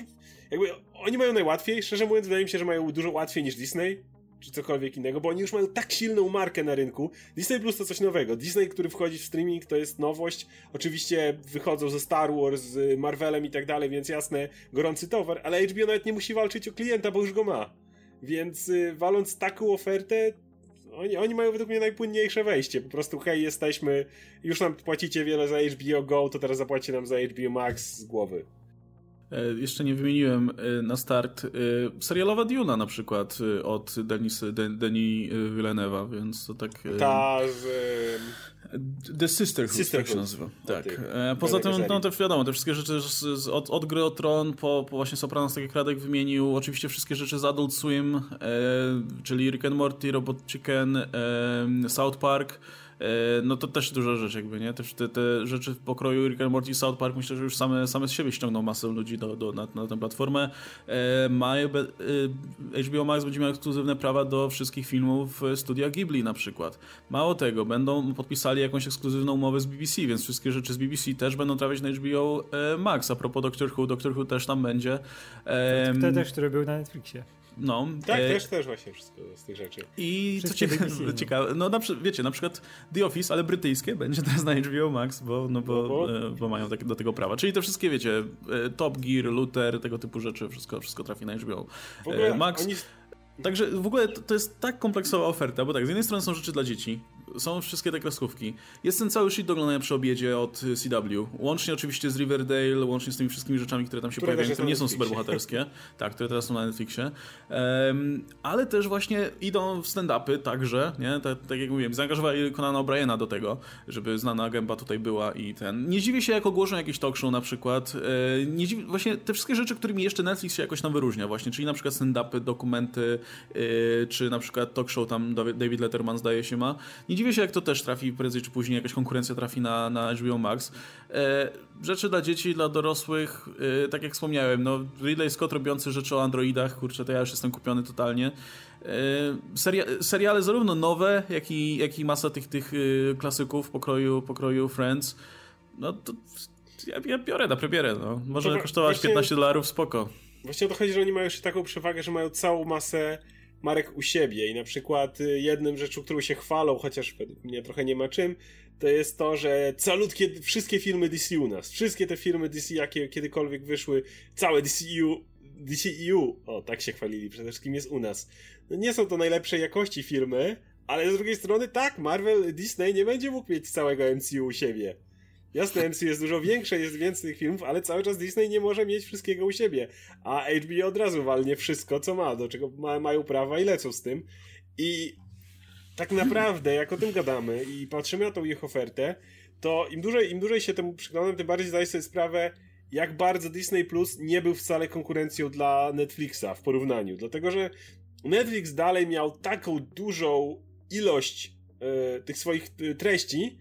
[SPEAKER 3] jakby, oni mają najłatwiej. Szczerze mówiąc, wydaje mi się, że mają dużo łatwiej niż Disney czy cokolwiek innego, bo oni już mają tak silną markę na rynku. Disney Plus to coś nowego. Disney, który wchodzi w streaming, to jest nowość. Oczywiście wychodzą ze Star Wars, z Marvelem i tak dalej, więc jasne, gorący towar, ale HBO nawet nie musi walczyć o klienta, bo już go ma. Więc y, waląc taką ofertę, oni, oni mają według mnie najpłynniejsze wejście. Po prostu, hej, jesteśmy, już nam płacicie wiele za HBO Go, to teraz zapłacicie nam za HBO Max z głowy.
[SPEAKER 1] E, jeszcze nie wymieniłem e, na start e, serialowa Duna na przykład od Denis, Denis Villeneuve'a, więc to tak...
[SPEAKER 3] Ta z...
[SPEAKER 1] The Sisterhood, Sisterhood. tak się nazywa. Tak. Poza tym, no też wiadomo, te wszystkie rzeczy z, od, od gry o Tron po, po właśnie Sopranos, tak jak Radek wymienił, oczywiście wszystkie rzeczy z Adult Swim, e, czyli Rick and Morty, Robot Chicken, e, South Park, no to też duża rzecz jakby, nie? Też te, te rzeczy w pokroju Rick and Morty South Park myślę, że już same, same z siebie ściągną masę ludzi do, do, na, na tę platformę. E, mają, e, HBO Max będzie miał ekskluzywne prawa do wszystkich filmów studia Ghibli na przykład. Mało tego, będą podpisali jakąś ekskluzywną umowę z BBC, więc wszystkie rzeczy z BBC też będą trafiać na HBO Max. A propos Doctor Who, Doctor Who też tam będzie.
[SPEAKER 2] Wtedy też, który był na Netflixie.
[SPEAKER 1] No,
[SPEAKER 3] tak, e... też, też właśnie wszystko z tych rzeczy.
[SPEAKER 1] I Wszystkie co ciekawe, no. ciekawe, no na, wiecie, na przykład The Office, ale brytyjskie, będzie teraz na HBO Max, bo, no bo, no bo... E, bo mają tak, do tego prawa. Czyli te wszystkie, wiecie, e, Top Gear, Luther, tego typu rzeczy, wszystko, wszystko trafi na HBO e, Max. Oni... Także w ogóle to, to, jest tak kompleksowa oferta, bo tak, z jednej strony są rzeczy dla dzieci, są wszystkie te kreskówki. Jest ten cały shit do oglądania przy obiedzie od CW. Łącznie oczywiście z Riverdale, łącznie z tymi wszystkimi rzeczami, które tam się które pojawiają, które nie są superbohaterskie. tak, które teraz są na Netflixie. Um, ale też właśnie idą w stand-upy także, nie? Tak, tak jak mówiłem, zaangażowali Conana O'Briena do tego, żeby znana gęba tutaj była i ten. Nie dziwię się, jak ogłoszą jakieś talk show na przykład. E, nie dziwię, właśnie te wszystkie rzeczy, którymi jeszcze Netflix się jakoś tam wyróżnia właśnie, czyli na przykład stand-upy, dokumenty, e, czy na przykład talk show tam David Letterman zdaje się ma. Nie dziwię się, jak to też trafi prędzej czy później, jakaś konkurencja trafi na, na HBO Max. E, rzeczy dla dzieci, dla dorosłych, e, tak jak wspomniałem, no Ridley Scott robiący rzeczy o androidach, kurczę, to ja już jestem kupiony totalnie. seria, seriale zarówno nowe, jak i, jak i masa tych, tych klasyków pokroju, pokroju Friends, no to ja, ja biorę na premierę, no. Może to kosztować właśnie, 15 dolarów, spoko.
[SPEAKER 3] Właśnie o to chodzi, że oni mają jeszcze taką przewagę, że mają całą masę marek u siebie i na przykład y, jednym rzeczą, którą się chwalą, chociaż mnie trochę nie ma czym, to jest to, że calutkie, wszystkie filmy DC u nas, wszystkie te filmy DC, jakie kiedykolwiek wyszły, całe DCU, DCEU, o tak się chwalili, przede wszystkim jest u nas. No nie są to najlepszej jakości filmy, ale z drugiej strony tak, Marvel, Disney nie będzie mógł mieć całego MCU u siebie. Jasne, MCU jest dużo większe, jest więcej tych filmów, ale cały czas Disney nie może mieć wszystkiego u siebie. A HBO od razu walnie wszystko, co ma, do czego ma, mają prawa i lecą z tym. I tak naprawdę, jak o tym gadamy i patrzymy na tą ich ofertę, to im dłużej, im dłużej się temu przyglądam, tym bardziej zdaję sobie sprawę, jak bardzo Disney Plus nie był wcale konkurencją dla Netflixa w porównaniu. Dlatego, że Netflix dalej miał taką dużą ilość e, tych swoich e, treści,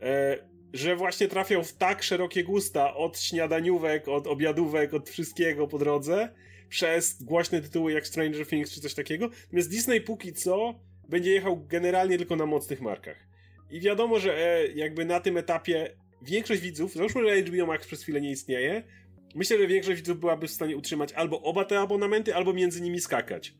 [SPEAKER 3] e, że właśnie trafiał w tak szerokie gusta od śniadaniówek, od obiadówek, od wszystkiego po drodze, przez głośne tytuły jak Stranger Things czy coś takiego. Natomiast Disney póki co będzie jechał generalnie tylko na mocnych markach. I wiadomo, że e, jakby na tym etapie większość widzów, załóżmy, że HBO Max przez chwilę nie istnieje, myślę, że większość widzów byłaby w stanie utrzymać albo oba te abonamenty, albo między nimi skakać.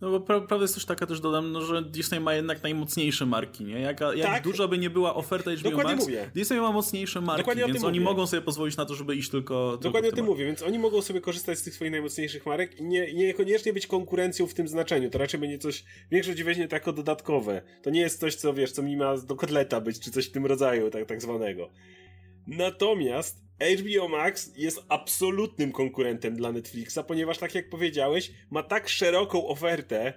[SPEAKER 1] No bo pra prawda jest też taka, też dodam, no, że Disney ma jednak najmocniejsze marki, nie? Jak, jak tak. duża by nie była oferta HBO Dokładnie Max, mówię. Disney ma mocniejsze marki, Dokładnie więc oni mówię. mogą sobie pozwolić na to, żeby iść tylko...
[SPEAKER 3] Dokładnie
[SPEAKER 1] tylko
[SPEAKER 3] o tym mówię, więc oni mogą sobie korzystać z tych swoich najmocniejszych marek i nie, niekoniecznie być konkurencją w tym znaczeniu. To raczej będzie coś, większość weźmie to jako dodatkowe. To nie jest coś, co wiesz, co mi ma do kotleta być, czy coś w tym rodzaju, tak, tak zwanego. Natomiast HBO Max jest absolutnym konkurentem dla Netflixa, ponieważ tak jak powiedziałeś, ma tak szeroką ofertę,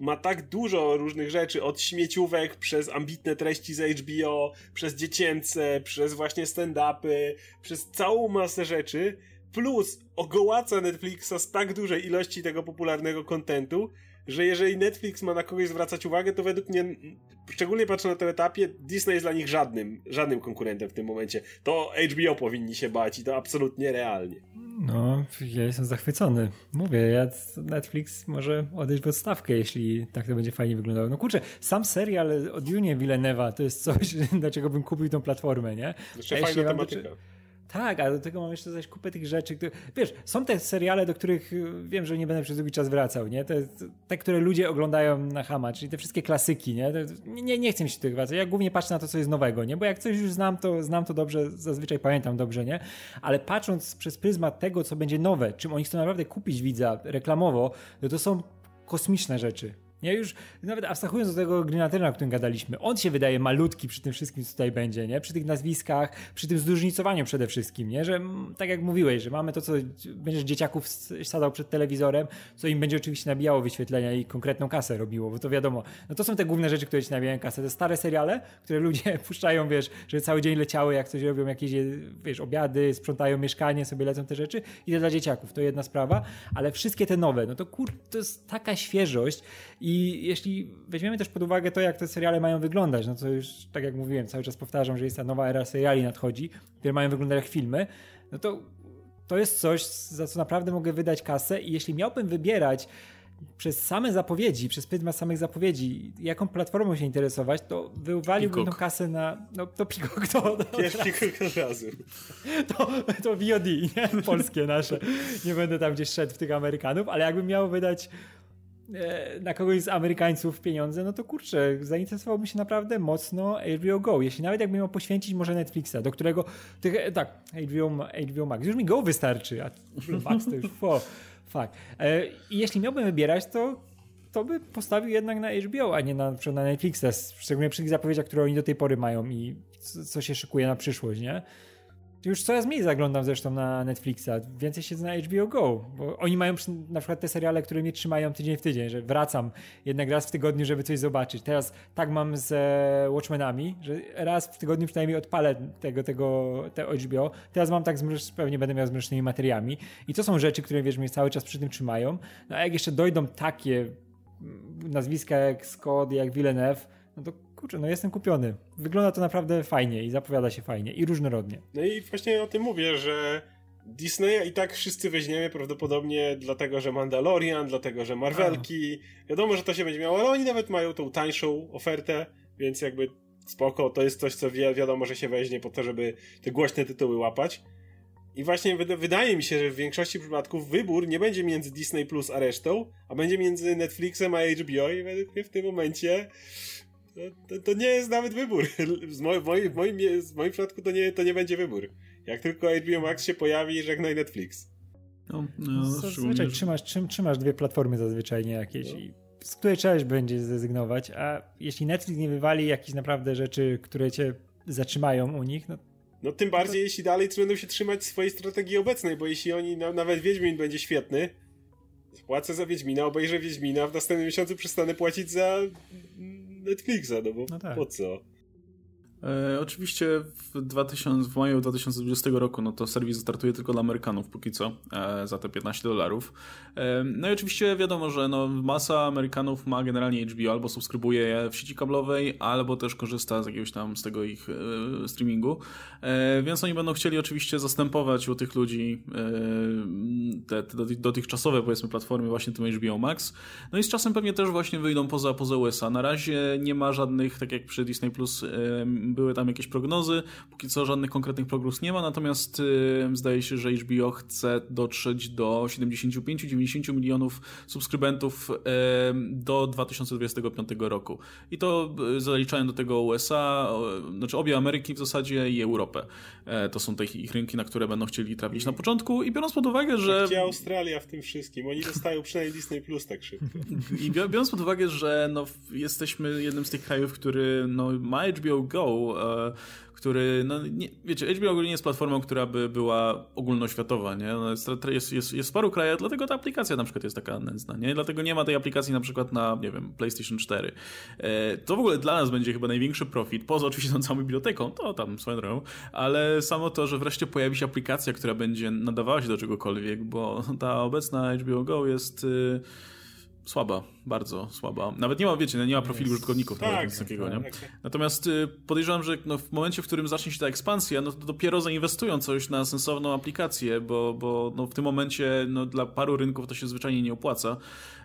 [SPEAKER 3] ma tak dużo różnych rzeczy, od śmieciówek, przez ambitne treści z HBO, przez dziecięce, przez właśnie stand-upy, przez całą masę rzeczy, plus ogołaca Netflixa z tak dużej ilości tego popularnego kontentu, że jeżeli Netflix ma na kogoś zwracać uwagę, to według mnie, szczególnie patrzę na tym etapie, Disney jest dla nich żadnym, żadnym konkurentem w tym momencie. To HBO powinni się bać i to absolutnie realnie.
[SPEAKER 2] No, ja jestem zachwycony. Mówię, ja Netflix może odejść w odstawkę, jeśli tak to będzie fajnie wyglądało. No kurczę, sam serial od Junie Villeneuva to jest coś, dlaczego bym kupił tą platformę, nie?
[SPEAKER 3] Jeszcze fajna tematyka.
[SPEAKER 2] Tak, ale do tego mam jeszcze zaś kupę tych rzeczy, które, wiesz, są te seriale, do których y, wiem, że nie będę przez długi czas wracał, nie? Te, te które ludzie oglądają na Hama, czyli te wszystkie klasyki, nie? nie? Nie chcę mi się tych wracać. Ja głównie patrzę na to, co jest nowego, nie? Bo jak coś już znam, to znam to dobrze, zazwyczaj pamiętam dobrze, nie? Ale patrząc przez pryzmat tego, co będzie nowe, czym oni chcą naprawdę kupić widza reklamowo, no to są kosmiczne rzeczy. Nie, już nawet abstrahując do tego Green o którym gadaliśmy, on się wydaje malutki przy tym wszystkim, co tutaj będzie, nie? Przy tych nazwiskach, przy tym zróżnicowaniu przede wszystkim, nie? Że tak jak mówiłeś, że mamy to, co będziesz dzieciaków sadał przed telewizorem, co im będzie oczywiście nabijało wyświetlenia i konkretną kasę robiło, bo to wiadomo, no to są te główne rzeczy, które ci nabijają kasę. Te stare seriale, które ludzie puszczają, wiesz, że cały dzień leciały, jak coś robią jakieś, wiesz, obiady, sprzątają mieszkanie, sobie lecą te rzeczy i to dla dzieciaków, to jedna sprawa, ale wszystkie te nowe, no to kur, to jest taka świeżość i i jeśli weźmiemy też pod uwagę to, jak te seriale mają wyglądać, no to już tak jak mówiłem, cały czas powtarzam, że jest ta nowa era seriali nadchodzi, które mają wyglądać jak filmy, no to to jest coś, za co naprawdę mogę wydać kasę i jeśli miałbym wybierać przez same zapowiedzi, przez pryzmat samych zapowiedzi, jaką platformą się interesować, to wywaliłbym tą kasę na. No to Peacock to. to
[SPEAKER 3] Peacock od razu.
[SPEAKER 2] To, to VOD, nie? Polskie nasze. Nie będę tam gdzieś szedł w tych Amerykanów, ale jakbym miał wydać na kogoś z Amerykańców pieniądze, no to kurczę, zainteresowałbym się naprawdę mocno HBO Go. Jeśli nawet jakbym miał poświęcić może Netflixa, do którego, tych, e, tak, HBO, HBO Max, już mi Go wystarczy, a Max to już, fo, fuck. E, I jeśli miałbym wybierać, to to by postawił jednak na HBO, a nie na, na Netflixa, szczególnie przy tych zapowiedziach, które oni do tej pory mają i co się szykuje na przyszłość, nie? Już coraz mniej zaglądam zresztą na Netflixa, więcej siedzę na HBO Go, bo oni mają na przykład te seriale, które mnie trzymają tydzień w tydzień, że wracam jednak raz w tygodniu, żeby coś zobaczyć. Teraz tak mam z e, Watchmenami, że raz w tygodniu przynajmniej odpalę tego, tego te HBO. Teraz mam tak z pewnie będę miał z mrocznymi materiami i to są rzeczy, które wiesz, mnie cały czas przy tym trzymają. No a jak jeszcze dojdą takie nazwiska jak Scott, jak Villeneuve, no to kurczę, no jestem kupiony. Wygląda to naprawdę fajnie i zapowiada się fajnie i różnorodnie.
[SPEAKER 3] No i właśnie o tym mówię, że Disneya i tak wszyscy weźmiemy prawdopodobnie dlatego, że Mandalorian, dlatego, że Marvelki. A. Wiadomo, że to się będzie miało, ale oni nawet mają tą tańszą ofertę, więc jakby spoko, to jest coś, co wi wiadomo, że się weźmie po to, żeby te głośne tytuły łapać. I właśnie wydaje mi się, że w większości przypadków wybór nie będzie między Disney Plus a resztą, a będzie między Netflixem a HBO i według mnie w tym momencie to, to, to nie jest nawet wybór. Z moim, w, moim, w, moim, w moim przypadku to nie, to nie będzie wybór. Jak tylko HBO Max się pojawi, żegnaj Netflix.
[SPEAKER 2] No, no, zazwyczaj trzymasz, trzym, trzymasz dwie platformy zazwyczaj nie jakieś no. i z której trzeba będzie zrezygnować, a jeśli Netflix nie wywali jakichś naprawdę rzeczy, które cię zatrzymają u nich, no
[SPEAKER 3] no tym bardziej, to... jeśli dalej będą się trzymać swojej strategii obecnej, bo jeśli oni, no, nawet Wiedźmin będzie świetny, płacę za Wiedźmina, obejrzę Wiedźmina, w następnym miesiącu przestanę płacić za Netflixa, no bo no tak. po co?
[SPEAKER 1] E, oczywiście w, 2000, w maju 2020 roku no to serwis startuje tylko dla Amerykanów póki co e, za te 15 dolarów. E, no i oczywiście wiadomo, że no, masa Amerykanów ma generalnie HBO albo subskrybuje je w sieci kablowej, albo też korzysta z jakiegoś tam z tego ich e, streamingu. E, więc oni będą chcieli oczywiście zastępować u tych ludzi te, te dotychczasowe powiedzmy platformy właśnie tym HBO Max. No i z czasem pewnie też właśnie wyjdą poza, poza USA. Na razie nie ma żadnych, tak jak przy Disney Plus były tam jakieś prognozy. Póki co żadnych konkretnych prognoz nie ma, natomiast zdaje się, że HBO chce dotrzeć do 75-90 milionów subskrybentów do 2025 roku. I to yy, zaliczają do tego USA, znaczy obie Ameryki w zasadzie i Europę. E, to są te ich rynki, na które będą chcieli trafić na początku i biorąc pod uwagę, że...
[SPEAKER 3] Gdzie Australia w tym wszystkim? Oni dostają przynajmniej Disney Plus tak szybko.
[SPEAKER 1] I biorąc pod uwagę, że no, jesteśmy jednym z tych krajów, który no, ma HBO Go, E, który, no nie, wiecie, HBO ogólnie jest platformą, która by była ogólnoświatowa, nie? No jest, jest, jest, jest paru krajach, dlatego ta aplikacja na przykład jest taka nędzna, nie? Dlatego nie ma tej aplikacji na przykład na, nie wiem, PlayStation 4. E, to w ogóle dla nas będzie chyba największy profit, poza oczywiście tą całą biblioteką, to tam swoją drogą, ale samo to, że wreszcie pojawi się aplikacja, która będzie nadawała się do czegokolwiek, bo ta obecna HBO Go jest... Y, słaba, bardzo słaba. Nawet nie ma, wiecie, no nie ma profilu yes. użytkowników, tak, nawet nic takiego, tak, nie? Tak. Natomiast y, podejrzewam, że no, w momencie, w którym zacznie się ta ekspansja, no to dopiero zainwestują coś na sensowną aplikację, bo, bo no, w tym momencie no, dla paru rynków to się zwyczajnie nie opłaca.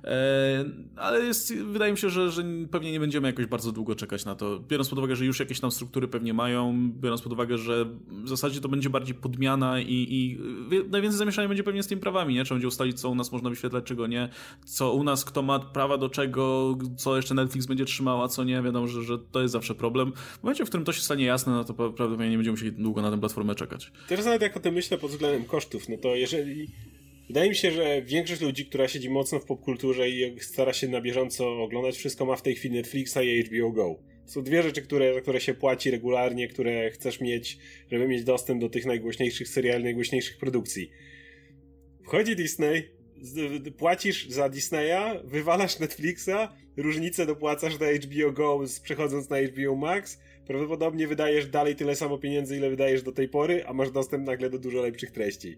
[SPEAKER 1] E, ale jest, wydaje mi się, że, że pewnie nie będziemy jakoś bardzo długo czekać na to. Biorąc pod uwagę, że już jakieś tam struktury pewnie mają, biorąc pod uwagę, że w zasadzie to będzie bardziej podmiana i, i najwięcej zamieszania będzie pewnie z tymi prawami, nie? Trzeba będzie ustalić, co u nas można wyświetlać, czego nie, co u nas, kto ma prawa do czego, co jeszcze Netflix będzie trzymała, co nie. Wiadomo, że, że to jest zawsze problem. W momencie, w którym to się stanie jasne, no to prawdopodobnie nie będziemy musieli długo na tę platformę czekać.
[SPEAKER 3] Teraz nawet jak o tym myślę pod względem kosztów, no to jeżeli Wydaje mi się, że większość ludzi, która siedzi mocno w popkulturze i stara się na bieżąco oglądać wszystko, ma w tej chwili Netflixa i HBO Go. Są dwie rzeczy, które, za które się płaci regularnie, które chcesz mieć, żeby mieć dostęp do tych najgłośniejszych seriali, najgłośniejszych produkcji. Wchodzi Disney, płacisz za Disneya, wywalasz Netflixa, różnicę dopłacasz do HBO Go przechodząc na HBO Max, prawdopodobnie wydajesz dalej tyle samo pieniędzy, ile wydajesz do tej pory, a masz dostęp nagle do dużo lepszych treści.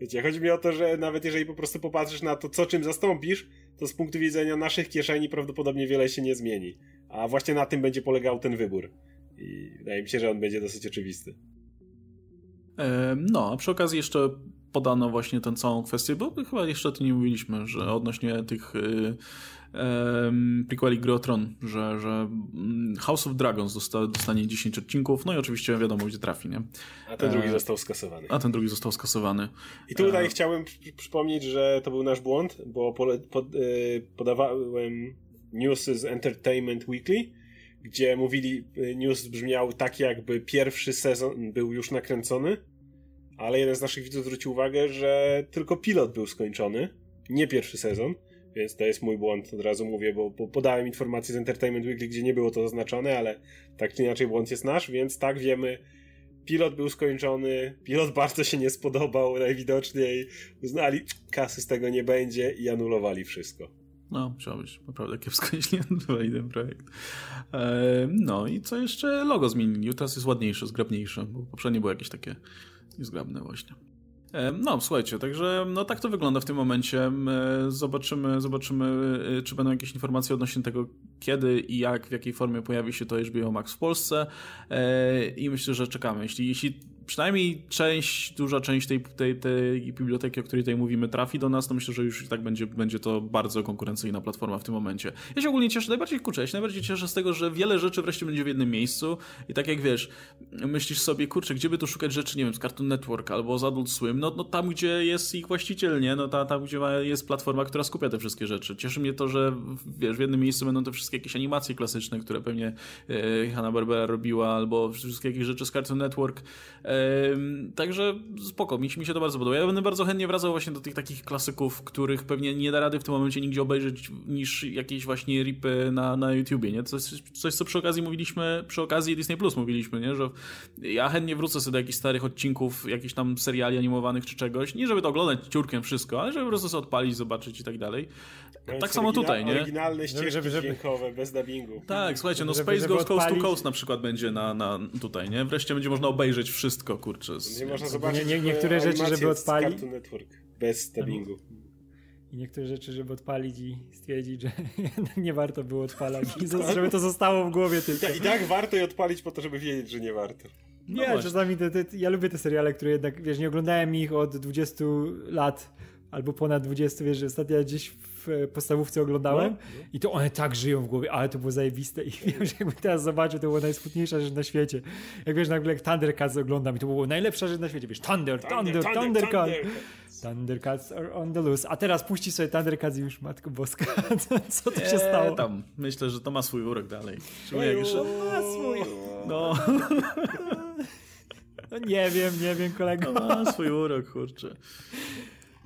[SPEAKER 3] Wiecie, chodzi mi o to, że nawet jeżeli po prostu popatrzysz na to, co czym zastąpisz, to z punktu widzenia naszych kieszeni prawdopodobnie wiele się nie zmieni. A właśnie na tym będzie polegał ten wybór. I wydaje mi się, że on będzie dosyć oczywisty.
[SPEAKER 1] No, a przy okazji jeszcze podano właśnie tę całą kwestię, bo chyba jeszcze o tym nie mówiliśmy, że odnośnie tych y, um, prequeli Gry Tron, że, że mm, House of Dragons dosta, dostanie 10 odcinków, no i oczywiście wiadomo, gdzie trafi, nie?
[SPEAKER 3] A ten drugi e, został skasowany.
[SPEAKER 1] A ten drugi został skasowany.
[SPEAKER 3] I tutaj e... chciałem przypomnieć, że to był nasz błąd, bo e, podawałem newsy z Entertainment Weekly, gdzie mówili, e, news brzmiał tak, jakby pierwszy sezon był już nakręcony, ale jeden z naszych widzów zwrócił uwagę, że tylko pilot był skończony, nie pierwszy sezon. Więc to jest mój błąd, od razu mówię, bo, bo podałem informacje z Entertainment Weekly, gdzie nie było to zaznaczone, ale tak czy inaczej błąd jest nasz, więc tak wiemy, pilot był skończony, pilot bardzo się nie spodobał, najwidoczniej uznali, kasy z tego nie będzie i anulowali wszystko.
[SPEAKER 1] No, musiał być naprawdę kiepsko, jeśli anulowali ten projekt. Eee, no i co jeszcze? Logo zmienili, teraz jest ładniejsze, zgrabniejsze, bo poprzednie było jakieś takie niezgrabne właśnie. No, słuchajcie, także no tak to wygląda w tym momencie. Zobaczymy, zobaczymy, y, czy będą jakieś informacje odnośnie tego, kiedy i jak, w jakiej formie pojawi się to HBO Max w Polsce. E, I myślę, że czekamy. Jeśli, jeśli przynajmniej część, duża część tej, tej, tej biblioteki, o której tutaj mówimy, trafi do nas, to myślę, że już i tak będzie, będzie to bardzo konkurencyjna platforma w tym momencie. Ja się ogólnie cieszę, najbardziej kurczę, ja się najbardziej cieszę z tego, że wiele rzeczy wreszcie będzie w jednym miejscu i tak jak wiesz, myślisz sobie, kurczę, gdzie by tu szukać rzeczy, nie wiem, z Cartoon Network albo z Adult Swim, no, no tam, gdzie jest ich właściciel, nie? No ta, tam, gdzie jest platforma, która skupia te wszystkie rzeczy. Cieszy mnie to, że wiesz, w jednym miejscu będą te wszystkie jakieś animacje klasyczne, które pewnie e, Hanna-Barbera robiła, albo wszystkie jakieś rzeczy z Cartoon Network. Także spoko, mi, mi się to bardzo podoba. Ja będę bardzo chętnie wracał właśnie do tych takich klasyków, których pewnie nie da rady w tym momencie nigdzie obejrzeć niż jakieś właśnie ripy na, na YouTubie, nie? Coś, coś, co przy okazji mówiliśmy, przy okazji Disney Plus mówiliśmy, nie? Że ja chętnie wrócę sobie do jakichś starych odcinków, jakichś tam seriali animowanych czy czegoś. Nie żeby to oglądać ciurkiem wszystko, ale żeby po prostu sobie odpalić, zobaczyć i tak dalej. Tak samo tutaj, nie?
[SPEAKER 3] Oryginalne ścieżki żeby, żeby, dźwiękowe, bez dubbingu.
[SPEAKER 1] Tak, słuchajcie, no Space Ghost Coast to Coast na przykład będzie na, na tutaj, nie? Wreszcie będzie można obejrzeć wszystko, kurczę.
[SPEAKER 3] Z, będzie można zobaczyć
[SPEAKER 2] nie, nie, niektóre rzeczy, żeby odpalić.
[SPEAKER 3] Cartoon Network, bez dubbingu.
[SPEAKER 2] I niektóre rzeczy, żeby odpalić i stwierdzić, że nie warto było odpalać, i żeby to zostało w głowie tylko.
[SPEAKER 3] I tak warto je odpalić po to, żeby wiedzieć, że nie warto.
[SPEAKER 2] No nie, czasami te, te, ja lubię te seriale, które jednak, wiesz, nie oglądałem ich od 20 lat albo ponad 20, wiesz, ostatnio gdzieś w podstawówce oglądałem no, no. i to one tak żyją w głowie, ale to było zajebiste i wiem, że jakby teraz zobaczył, to była najsmutniejsza rzecz na świecie. Jak wiesz, nagle jak Thundercats oglądam i to było najlepsza rzecz na świecie, wiesz, Thunder, Thunder, Thunder, Thundercats. Thundercats are on the loose. A teraz puści sobie Thundercats i już Matko Boska. Co tu się stało?
[SPEAKER 1] tam. Myślę, że to ma swój urok dalej.
[SPEAKER 2] Jak To ma swój No. no nie wiem, nie wiem, kolego.
[SPEAKER 1] To ma swój urok, kurczę.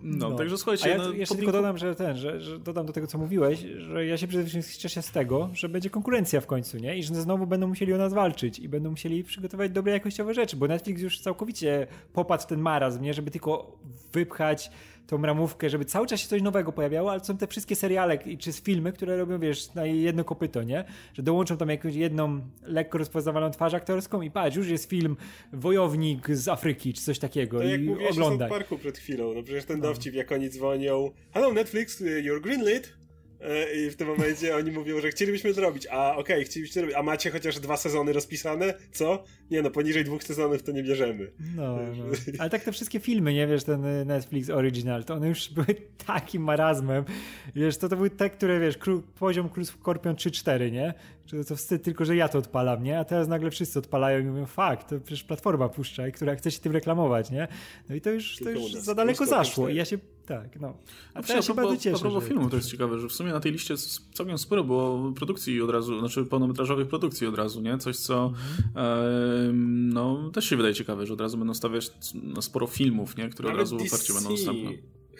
[SPEAKER 1] No, no, także słuchajcie.
[SPEAKER 2] A ja no, jeszcze tylko dodam, że ten, że, że, dodam do tego, co mówiłeś, że ja się przede wszystkim cieszę z tego, że będzie konkurencja w końcu, nie? I że znowu będą musieli o nas walczyć i będą musieli przygotować dobre jakościowe rzeczy, bo Netflix już całkowicie popadł w ten marazm, nie? Żeby tylko wypchać tą ramówkę, żeby cały czas się coś nowego pojawiało, ale są te wszystkie seriale czy filmy, które robią, wiesz, na jedno kopyto, nie? Że dołączą tam jakąś jedną lekko rozpoznawalną twarz aktorską i patrz, już jest film Wojownik z Afryki, czy coś takiego
[SPEAKER 3] to
[SPEAKER 2] i
[SPEAKER 3] jak mówiłeś
[SPEAKER 2] oglądaj.
[SPEAKER 3] w parku przed chwilą, no przecież ten no. dowcip, jak oni dzwonią Hello Netflix, you're greenlit I w tym momencie oni mówią, że chcielibyśmy zrobić, a okej, okay, chcielibyśmy zrobić, a macie chociaż dwa sezony rozpisane? Co? Nie no, poniżej dwóch sezonów to nie bierzemy.
[SPEAKER 2] No, no. ale tak te wszystkie filmy, nie wiesz, ten Netflix Original, to one już były takim marazmem, wiesz, to to były te, które, wiesz, poziom Scorpion 3-4, nie? Że to wstyd tylko, że ja to odpalam, nie? A teraz nagle wszyscy odpalają i mówią, fakt, to przecież platforma puszcza, która chce się tym reklamować, nie? No i to już, to już za daleko zaszło i ja się, tak, no.
[SPEAKER 1] A, a teraz się bardzo cieszę. A propos filmu, to jest ciekawe, że w sumie na tej liście całkiem sporo było produkcji od razu, znaczy pełnometrażowych produkcji od razu, nie? Coś, co no, też się wydaje ciekawe, że od razu będą stawiać na sporo filmów, nie? Które Nawet od razu otwarcie będą dostępne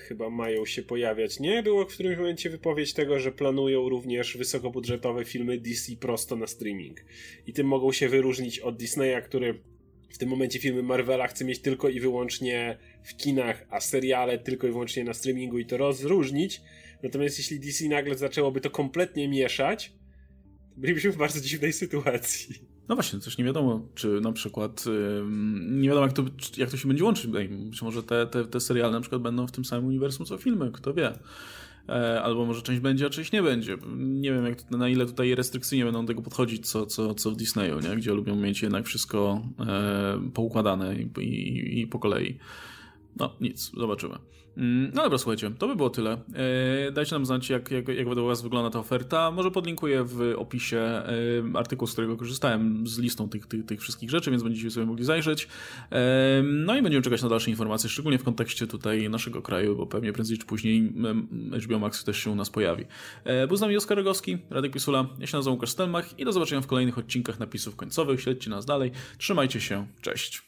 [SPEAKER 3] chyba mają się pojawiać, nie? Było w którymś momencie wypowiedź tego, że planują również wysokobudżetowe filmy DC prosto na streaming. I tym mogą się wyróżnić od Disneya, który w tym momencie filmy Marvela chce mieć tylko i wyłącznie w kinach, a seriale tylko i wyłącznie na streamingu i to rozróżnić. Natomiast jeśli DC nagle zaczęłoby to kompletnie mieszać, bylibyśmy w bardzo dziwnej sytuacji.
[SPEAKER 1] No właśnie, coś nie wiadomo, czy na przykład nie wiadomo, jak to, jak to się będzie łączyć. Być może te, te, te seriale na przykład będą w tym samym uniwersum co filmy, kto wie. E, albo może część będzie, a część nie będzie. Nie wiem, jak, na ile tutaj restrykcyjnie będą do tego podchodzić, co, co, co w Disneyu, nie? gdzie lubią mieć jednak wszystko e, poukładane i, i, i po kolei. No, nic, zobaczymy. Mm, no dobra, słuchajcie, to by było tyle. E, dajcie nam znać, jak, jak, jak według Was wygląda ta oferta. Może podlinkuję w opisie e, artykuł, z którego korzystałem, z listą tych, tych, tych wszystkich rzeczy, więc będziecie sobie mogli zajrzeć. E, no i będziemy czekać na dalsze informacje, szczególnie w kontekście tutaj naszego kraju, bo pewnie prędzej czy później HBO Max też się u nas pojawi. Był z nami Oskar Rogowski, Radek Pisula, ja się nazywam Łukasz Stelmach i do zobaczenia w kolejnych odcinkach napisów końcowych. Śledźcie nas dalej, trzymajcie się, cześć.